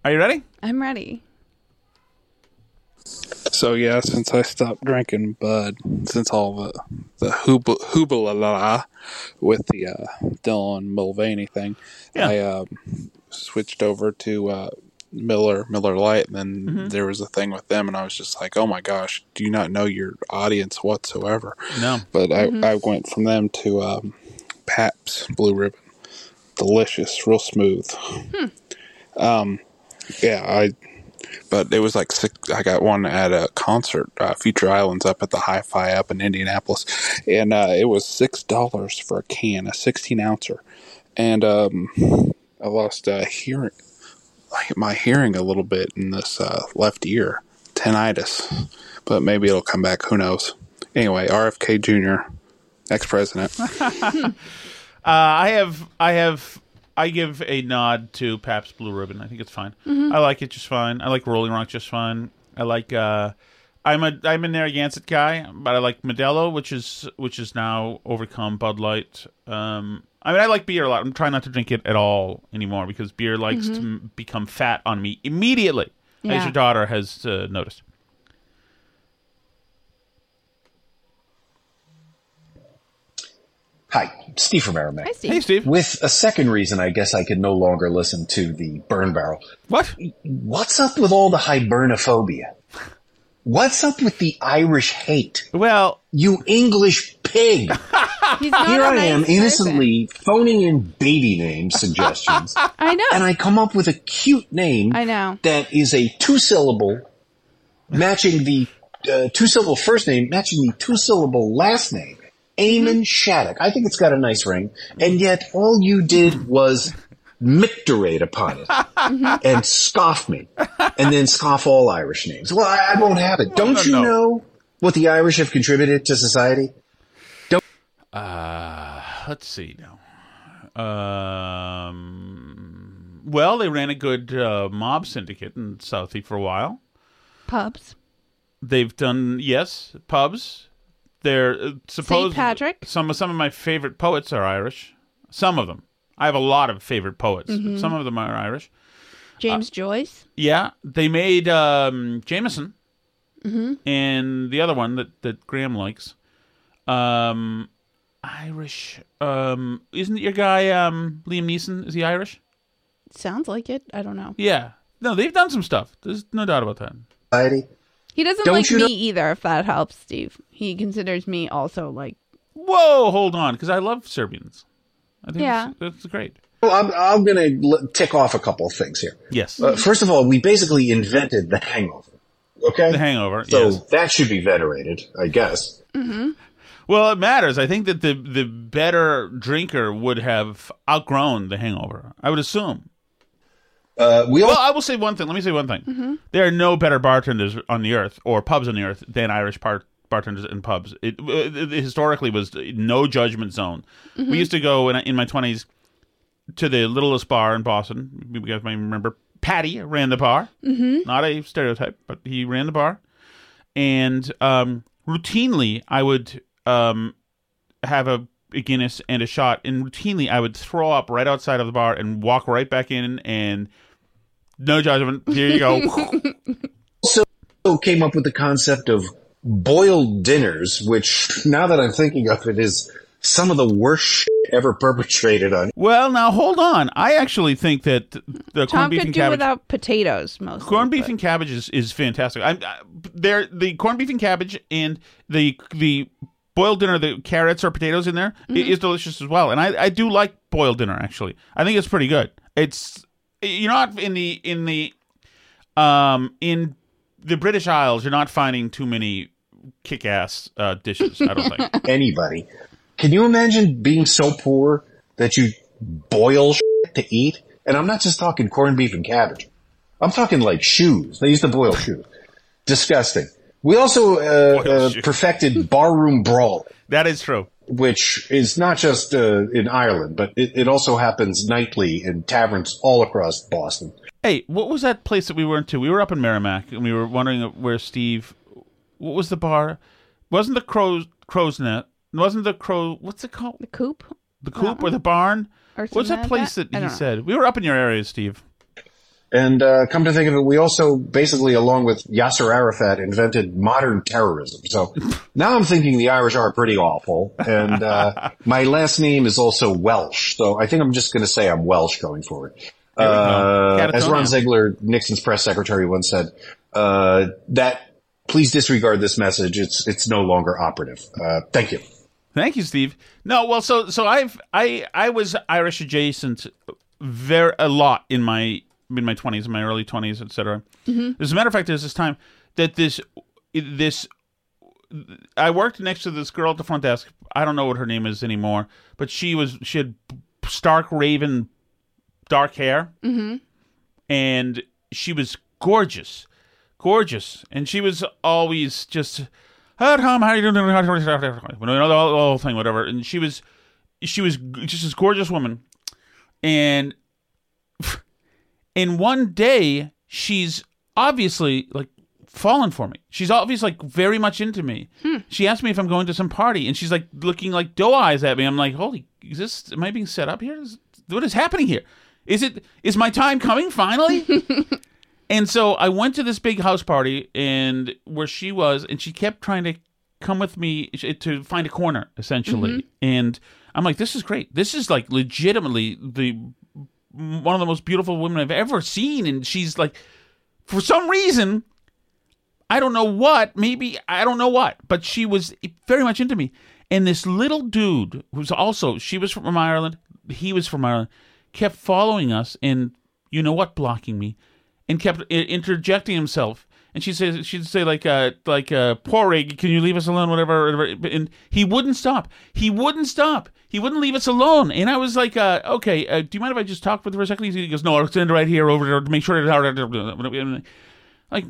Are you ready? I'm ready. So yeah, since I stopped drinking Bud, since all the the hooba hoobalala with the uh, Dylan Mulvaney thing, Yeah. I um, switched over to uh, Miller Miller Lite, and then Mhm. there was a thing with them, and I was just like, oh my gosh, do you not know your audience whatsoever? No. But I Mhm. I went from them to um, Pabst Blue Ribbon, delicious, real smooth. Um, yeah, I. But it was like six, I got one at a concert, uh, Future Islands, up at the Hi-Fi up in Indianapolis, and uh, it was six dollars for a can, a sixteen ouncer, and um, I lost uh, hearing, my hearing a little bit in this uh, left ear, tinnitus, but maybe it'll come back. Who knows? Anyway, RFK Jr., ex-president. uh, I have, I have, I give a nod to Pabst Blue Ribbon. I think it's fine. Mhm. I like it just fine. I like Rolling Rock just fine. I like. uh I'm a I'm a Narragansett guy, but I like Modelo, which is which is now overcome Bud Light. Um, I mean, I like beer a lot. I'm trying not to drink it at all anymore because beer likes to Mhm. m- become fat on me immediately, as your daughter has uh, noticed. Hi, Steve from Merrimack. Hi, Steve. Hey, Steve. With a second reason, I guess I could no longer listen to the burn barrel. What? What's up with all the hibernophobia? What's up with the Irish hate? Well, you English pig. He's Here I nice am person. innocently phoning in baby name suggestions. I know. And I come up with a cute name I know. that is a two syllable matching the uh, two syllable first name matching the two syllable last name. Eamon Shattuck. I think it's got a nice ring. And yet all you did was micturate upon it and scoff me and then scoff all Irish names. Well, I, I won't have it. Don't no, you no. know what the Irish have contributed to society? Uh, let's see now. Um, well, they ran a good uh, mob syndicate in Southie for a while. Pubs. They've done yes, pubs. They're uh, supposed Patrick? Some of some of my favorite poets are Irish. Some of them. I have a lot of favorite poets. Mhm. Some of them are Irish. James Joyce. Yeah, they made um, Jameson Mm-hmm. and the other one that that Graham likes. Um, Irish. Um, isn't your guy um, Liam Neeson? Is he Irish? Sounds like it. I don't know. Yeah. No, they've done some stuff. There's no doubt about that. Society. He doesn't Don't like you me know- either, if that helps, Steve. He considers me also like Whoa, hold on, because I love Serbians. I think Yeah. that's, that's great. Well, I'm, I'm going to tick off a couple of things here. Yes. Uh, first of all, we basically invented the hangover. Okay? The Hangover. So yes. that should be venerated, I guess. Mm-hmm. Well, it matters. I think that the the better drinker would have outgrown the Hangover. I would assume. Uh, we all well, I will say one thing. Let me say one thing. Mm-hmm. There are no better bartenders on the earth or pubs on the earth than Irish par- bartenders and pubs. It, it, it historically was no judgment zone. Mhm. We used to go in, in my twenties to the littlest bar in Boston. You guys might remember. Patty ran the bar. Mhm. Not a stereotype, but he ran the bar. And um, routinely, I would um, have a, a Guinness and a shot, and routinely I would throw up right outside of the bar and walk right back in and no judgment. Here you go. also came up with the concept of boiled dinners, which now that I'm thinking of it is some of the worst shit ever perpetrated on. well, now hold on. I actually think that the corned beef could and do cabbage, without potatoes most. corned beef and cabbage is, is fantastic. I'm I, there. The corned beef and cabbage and the the boiled dinner, the carrots or potatoes in there i- Mhm. is delicious as well. And I, I do like boiled dinner actually. I think it's pretty good. It's you're not in the in the um in the British Isles. You're not finding too many kick ass uh, dishes. I don't think. Anybody. Can you imagine being so poor that you boil shit to eat? And I'm not just talking corned beef and cabbage. I'm talking like shoes. They used to boil shoes. Disgusting. We also uh, uh, perfected barroom brawl. That is true. Which is not just uh, in Ireland, but it, it also happens nightly in taverns all across Boston. Hey, what was that place that we went to? We were up in Merrimack, and we were wondering where Steve. What was the bar? Wasn't the crow's crow's net? Wasn't the crow? What's it called? The coop. The coop or the barn? Or What's that place that? that, he said? We were up in your area, Steve. And uh, come to think of it, we also basically, along with Yasser Arafat, invented modern terrorism. So now I'm thinking the Irish are pretty awful. And uh, my last name is also Welsh. So I think I'm just going to say I'm Welsh going forward. There we go. Uh, as Ron Ziegler, Nixon's press secretary, once said, uh, that please disregard this message. It's it's no longer operative. Uh, thank you. Thank you, Steve. No, well, so so I've I I was Irish adjacent very a lot in my in my twenties, in my early twenties, etc. Mhm. As a matter of fact, there's this time that this this I worked next to this girl at the front desk. I don't know what her name is anymore, but she was she had stark raven dark hair Mm-hmm. and she was gorgeous, gorgeous, and she was always just, "Hi Tom, how are you doing?" You know, the whole, the whole thing, whatever. And she was, she was just this gorgeous woman, and in one day she's obviously like fallen for me. She's obviously like very much into me. She asked me if I'm going to some party, and she's like looking like doe eyes at me. I'm like, holy, is this? Am I being set up here? Is- what is happening here? Is it? Is my time coming finally? and so I went to this big house party, and where she was, and she kept trying to come with me to find a corner, essentially. Mhm. And I'm like, this is great. This is like legitimately the one of the most beautiful women I've ever seen. And she's like, for some reason, I don't know what, maybe I don't know what, but she was very much into me. And this little dude who's also she was from Ireland, he was from Ireland, kept following us and you know what, blocking me, and kept interjecting himself. And she says she'd say like uh like uh Poirier, can you leave us alone, whatever, whatever. And he wouldn't stop. He wouldn't stop. He wouldn't leave us alone. And I was like, uh, okay, uh, do you mind if I just talk with her for a second? He goes, no, I'll stand right here over there to make sure that like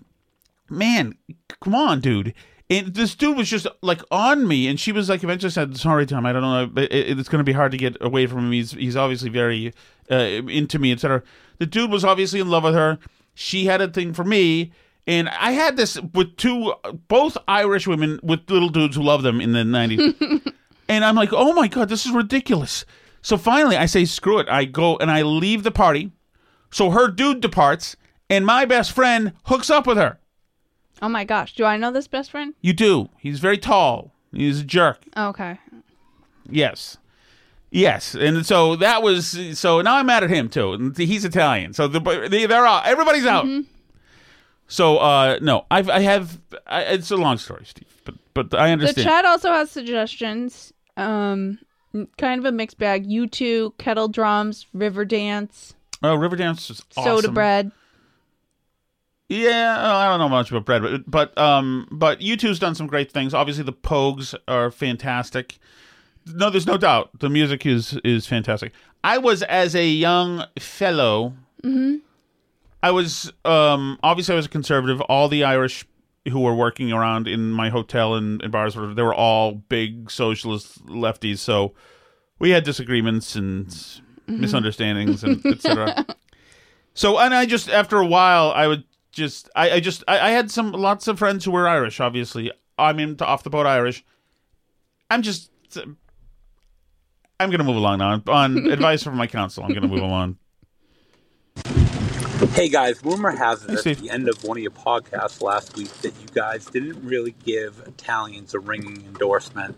man, come on, dude. And this dude was just like on me, and she was like, eventually said, "Sorry, Tom, I don't know, but it, it's going to be hard to get away from him. He's he's obviously very uh, into me, etc." The dude was obviously in love with her. She had a thing for me, and I had this with two, both Irish women with little dudes who love them in the nineties, and I'm like, "Oh my god, this is ridiculous." So finally, I say, "Screw it!" I go and I leave the party. So her dude departs, and my best friend hooks up with her. Oh my gosh. Do I know this best friend? You do. He's very tall. He's a jerk. Okay. Yes. Yes. And so that was so now I'm mad at him too. And he's Italian. So the, they, they're all Everybody's out. Mm-hmm. So uh no, I've I have I, it's a long story, Steve, but but I understand. The chat also has suggestions. Um, kind of a mixed bag. U2, kettle drums, river dance, oh, Riverdance is awesome. soda bread. Yeah, oh, I don't know much about bread, but but um, but U2's done some great things. Obviously, the Pogues are fantastic. No, there's no doubt the music is is fantastic. I was as a young fellow. Mm-hmm. I was um obviously I was a conservative. All the Irish who were working around in my hotel and, and bars were they were all big socialist lefties. So we had disagreements and Mm-hmm. misunderstandings and etc. So and I just after a while I would just I, I just I, I had some lots of friends who were Irish. Obviously, I'm into off the boat Irish. I'm just I'm gonna move along now. On advice from my counsel, I'm gonna move along. Hey guys, rumor has it at the end of one of your podcasts last week that you guys didn't really give Italians a ringing endorsement.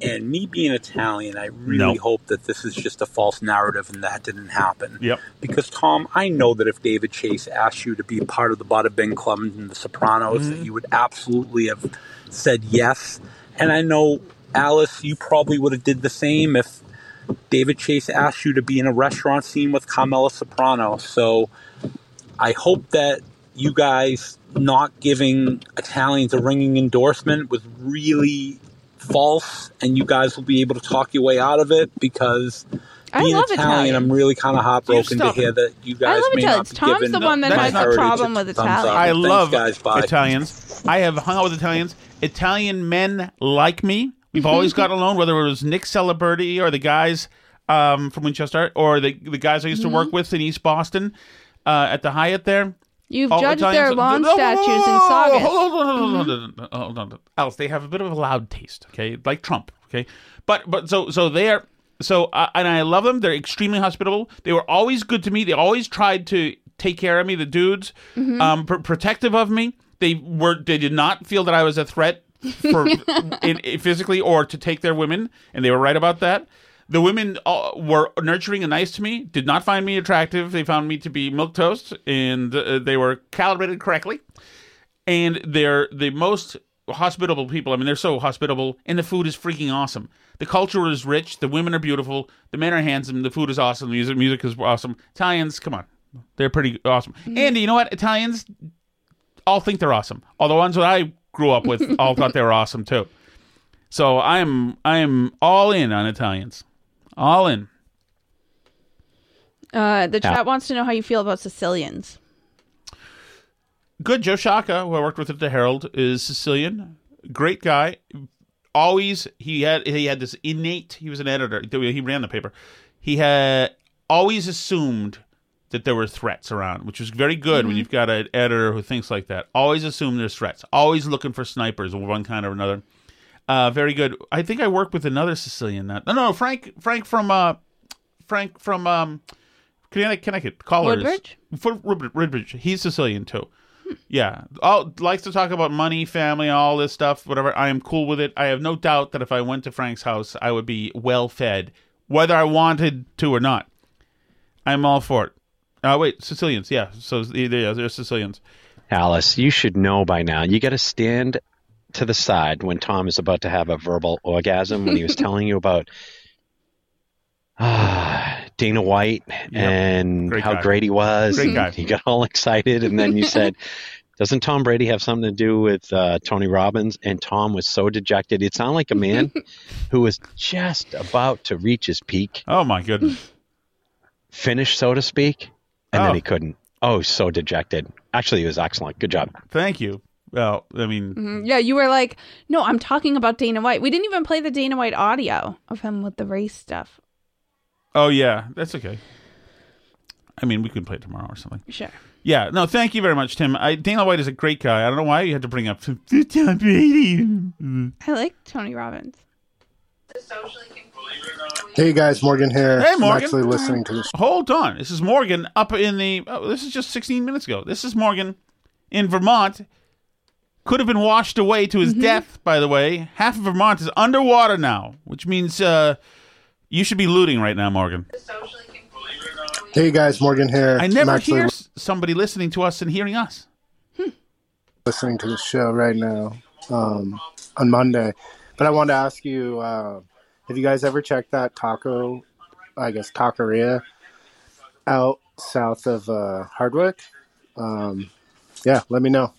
And me being Italian, I really No. hope that this is just a false narrative and that didn't happen. Yep. Because Tom, I know that if David Chase asked you to be part of the Bada Bing Club and the Sopranos, Mm-hmm. that you would absolutely have said yes. And I know Alice, you probably would have did the same if David Chase asked you to be in a restaurant scene with Carmela Soprano. So I hope that you guys not giving Italians a ringing endorsement was really false, and you guys will be able to talk your way out of it because. I Being love Italian, Italians. I'm really kind of heartbroken to hear that you guys I love may Italians. not be Tom's given the one that has the heritage problem with thumbs up. Italians. I Thanks, love guys. Bye. Italians. I have hung out with Italians. Italian men like me. We've always gotten along, whether it was Nick Celebrity or the guys um, from Winchester or the the guys I used to work with in East Boston uh, at the Hyatt there. You've All judged Italians- their lawn No, no, no, statues in no, no, Saugus. Hold on, hold on, hold on, hold on, hold on. Alice, they have a bit of a loud taste, okay, like Trump, okay. But but so so they're so uh, and I love them. They're extremely hospitable. They were always good to me. They always tried to take care of me. The dudes, um, pr- protective of me. They were they did not feel that I was a threat for in, in physically or to take their women, and they were right about that. The women uh, were nurturing and nice to me. Did not find me attractive. They found me to be milquetoast, and uh, they were calibrated correctly. And they're the most hospitable people. I mean, they're so hospitable, and the food is freaking awesome. The culture is rich. The women are beautiful. The men are handsome. The food is awesome. The music music is awesome. Italians, come on, they're pretty awesome. And you know what? Italians all think they're awesome. All the ones that I grew up with all thought they were awesome too. So I'm I'm all in on Italians, all in. Uh, the Yeah. chat wants to know how you feel about Sicilians. Good. Joe Sciacca, who I worked with at the Herald, is Sicilian. Great guy. Always he had he had this innate. He was an editor. He ran the paper. He had always assumed that there were threats around, which was very good when Mhm. you've got an editor who thinks like that. Always assume there's threats. Always looking for snipers of one kind or another. Uh, very good. I think I worked with another Sicilian. That no, no, Frank. Frank from uh, Frank from um, Connecticut. Connecticut. Callers. Woodbridge? For Woodbridge. Woodbridge. He's Sicilian too. Yeah, all likes to talk about money, family, all this stuff. Whatever. I am cool with it. I have no doubt that if I went to Frank's house, I would be well fed, whether I wanted to or not. I'm all for it. Uh, wait, Sicilians. Yeah, so they- they- yeah, they're Sicilians. Alice, you should know by now. You got to stand to the side when Tom is about to have a verbal orgasm when he was telling you about ah, Dana White and Great how guy. great he was. Great guy. He got all excited, and then you said, "Doesn't Tom Brady have something to do with uh, Tony Robbins?" And Tom was so dejected. It sounded like a man who was just about to reach his peak, Oh my goodness. finish, so to speak, and Oh. then he couldn't. Oh, so dejected. Actually, he was excellent. Good job. Thank you. Well, I mean, Mhm. Yeah, you were like, no, I'm talking about Dana White. We didn't even play the Dana White audio of him with the race stuff. oh yeah, that's okay. I mean, we could play it tomorrow or something. Sure. Yeah, no, thank you very much, Tim. I, Dana White is a great guy. I don't know why you had to bring up Tom Brady. I like Tony Robbins. Hey guys, Morgan here. Hey, I'm Morgan. actually listening to this. Hold on. This is Morgan up in the. Oh, this is just 16 minutes ago. This is Morgan in Vermont. Could have been washed away to his death, by the way. Half of Vermont is underwater now, which means uh, you should be looting right now, Morgan. Hey guys, Morgan here. I I'm never actually hear somebody listening to us and hearing us. listening to the show right now um, on Monday, but I wanted to ask you: uh, Have you guys ever checked that taco? I guess taqueria out south of uh, Hardwick. Um, yeah, let me know.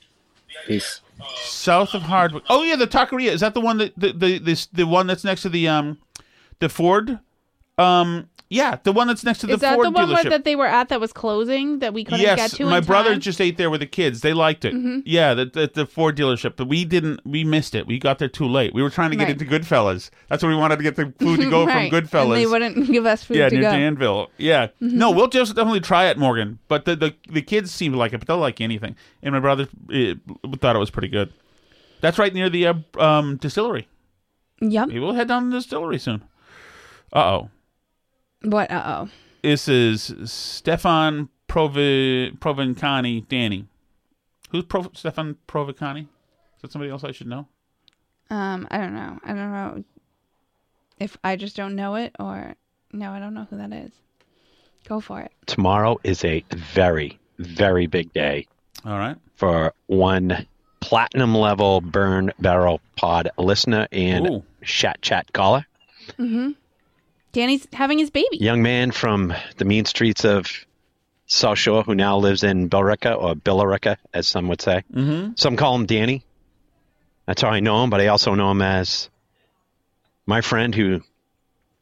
Peace. South of Hardwick. Oh yeah, the taqueria. Is that the one that the the this the one that's next to the um the Ford? Um yeah, the one that's next to the Is that Ford the one where, dealership. that they were at that was closing that we couldn't yes, get to? my in brother time? just ate there with the kids. They liked it. Mhm. Yeah, the, the the Ford dealership, but we didn't. We missed it. We got there too late. We were trying to get Right. into Goodfellas. That's where we wanted to get the food to go Right. from Goodfellas. And they wouldn't give us food yeah, to near go. Danville. Yeah, Mhm. no, we'll just definitely try it, Morgan. But the the, the kids seem to like it, but they'll like anything. And my brother eh, thought it was pretty good. That's right near the uh, um, distillery. Yep. Maybe we'll head down to the distillery soon. Uh oh. What? Uh oh. This is Stefan Provi- Provencani Danny. Who's Pro- Stefan Provocani? Is that somebody else I should know? Um, I don't know. I don't know if I just don't know it or no, I don't know who that is. Go for it. Tomorrow is a very, very big day All right. for one platinum level burn barrel pod listener and Ooh. chat chat caller. Mm-hmm. Danny's having his baby. Young man from the mean streets of South Shore who now lives in Billerica or Billerica, as some would say. Mm-hmm. Some call him Danny. That's how I know him, but I also know him as my friend who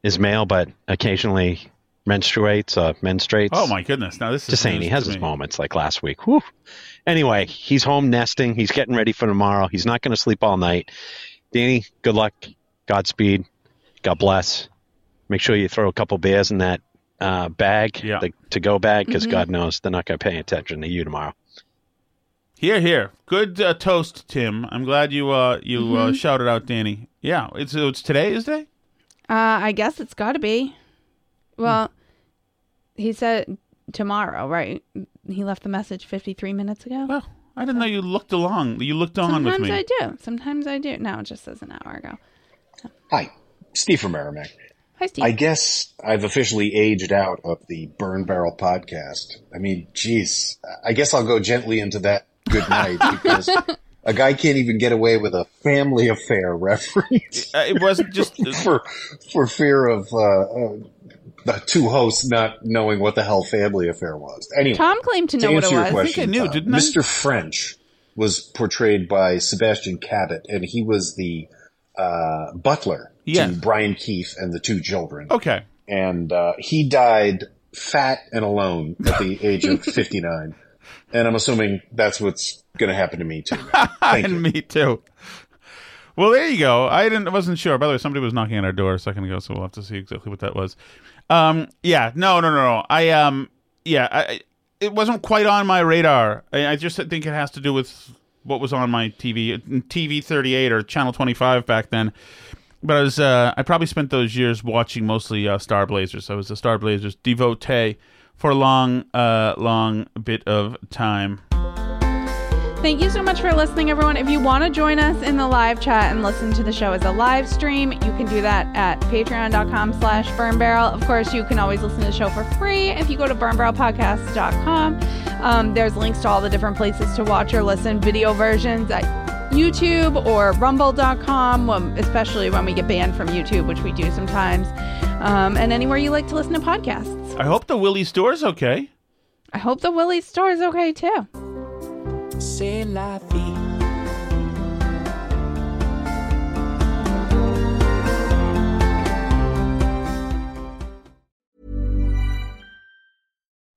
is male but occasionally menstruates or menstruates. Oh my goodness! Now this is Just saying, he has his me. moments like last week. Whew. Anyway, he's home nesting. He's getting ready for tomorrow. He's not going to sleep all night. Danny, good luck. Godspeed. God bless. Make sure you throw a couple beers in that uh, bag, the to go bag, because Mhm. God knows they're not going to pay attention to you tomorrow. Here, here. Good uh, toast, Tim. I'm glad you uh you uh, Mhm. shouted out Danny. Yeah, it's it's today is day. Uh, I guess it's got to be. Well, Hmm. he said tomorrow, right? He left the message 53 minutes ago. Well, I didn't know you looked along. You looked on with me. Sometimes. I do. Sometimes I do. No, it just says an hour ago. Hi, Steve from Merrimack. Hi, Steve. I guess I've officially aged out of the Burn Barrel podcast. I mean, geez, I guess I'll go gently into that good night because a guy can't even get away with a family affair reference Uh, it wasn't just for for fear of uh, uh, the two hosts not knowing what the hell family affair was. Anyway, Tom claimed to know what answer it your was. question, I knew, Tom, didn't I? Mr. French was portrayed by Sebastian Cabot, and he was the uh, butler Yes. to Brian Keith and the two children. Okay. And uh, he died fat and alone at the age of 59. And I'm assuming that's what's going to happen to me too. And me too. Well, there you go. I didn't. I wasn't sure. By the way, somebody was knocking on our door a second ago, so we'll have to see exactly what that was. Um. Yeah. No. No. No. No. I. Um. Yeah. I. I- It wasn't quite on my radar. I, I just think it has to do with what was on my TV, TV 38 or Channel 25 back then. But I was. Uh, I probably spent those years watching mostly uh, Star Blazers. I was a Star Blazers devotee for a long, uh, long bit of time. Thank you so much for listening, everyone. If you want to join us in the live chat and listen to the show as a live stream, you can do that at patreon.com slash burnbarrel. Of course, you can always listen to the show for free if you go to burnbarrelpodcast.com. Um, there's links to all the different places to watch or listen video versions at YouTube or rumble.com, especially when we get banned from YouTube, which we do sometimes, um, and anywhere you like to listen to podcasts. I hope the Willie store's okay. I hope the Willie store is okay too. C'est la vie.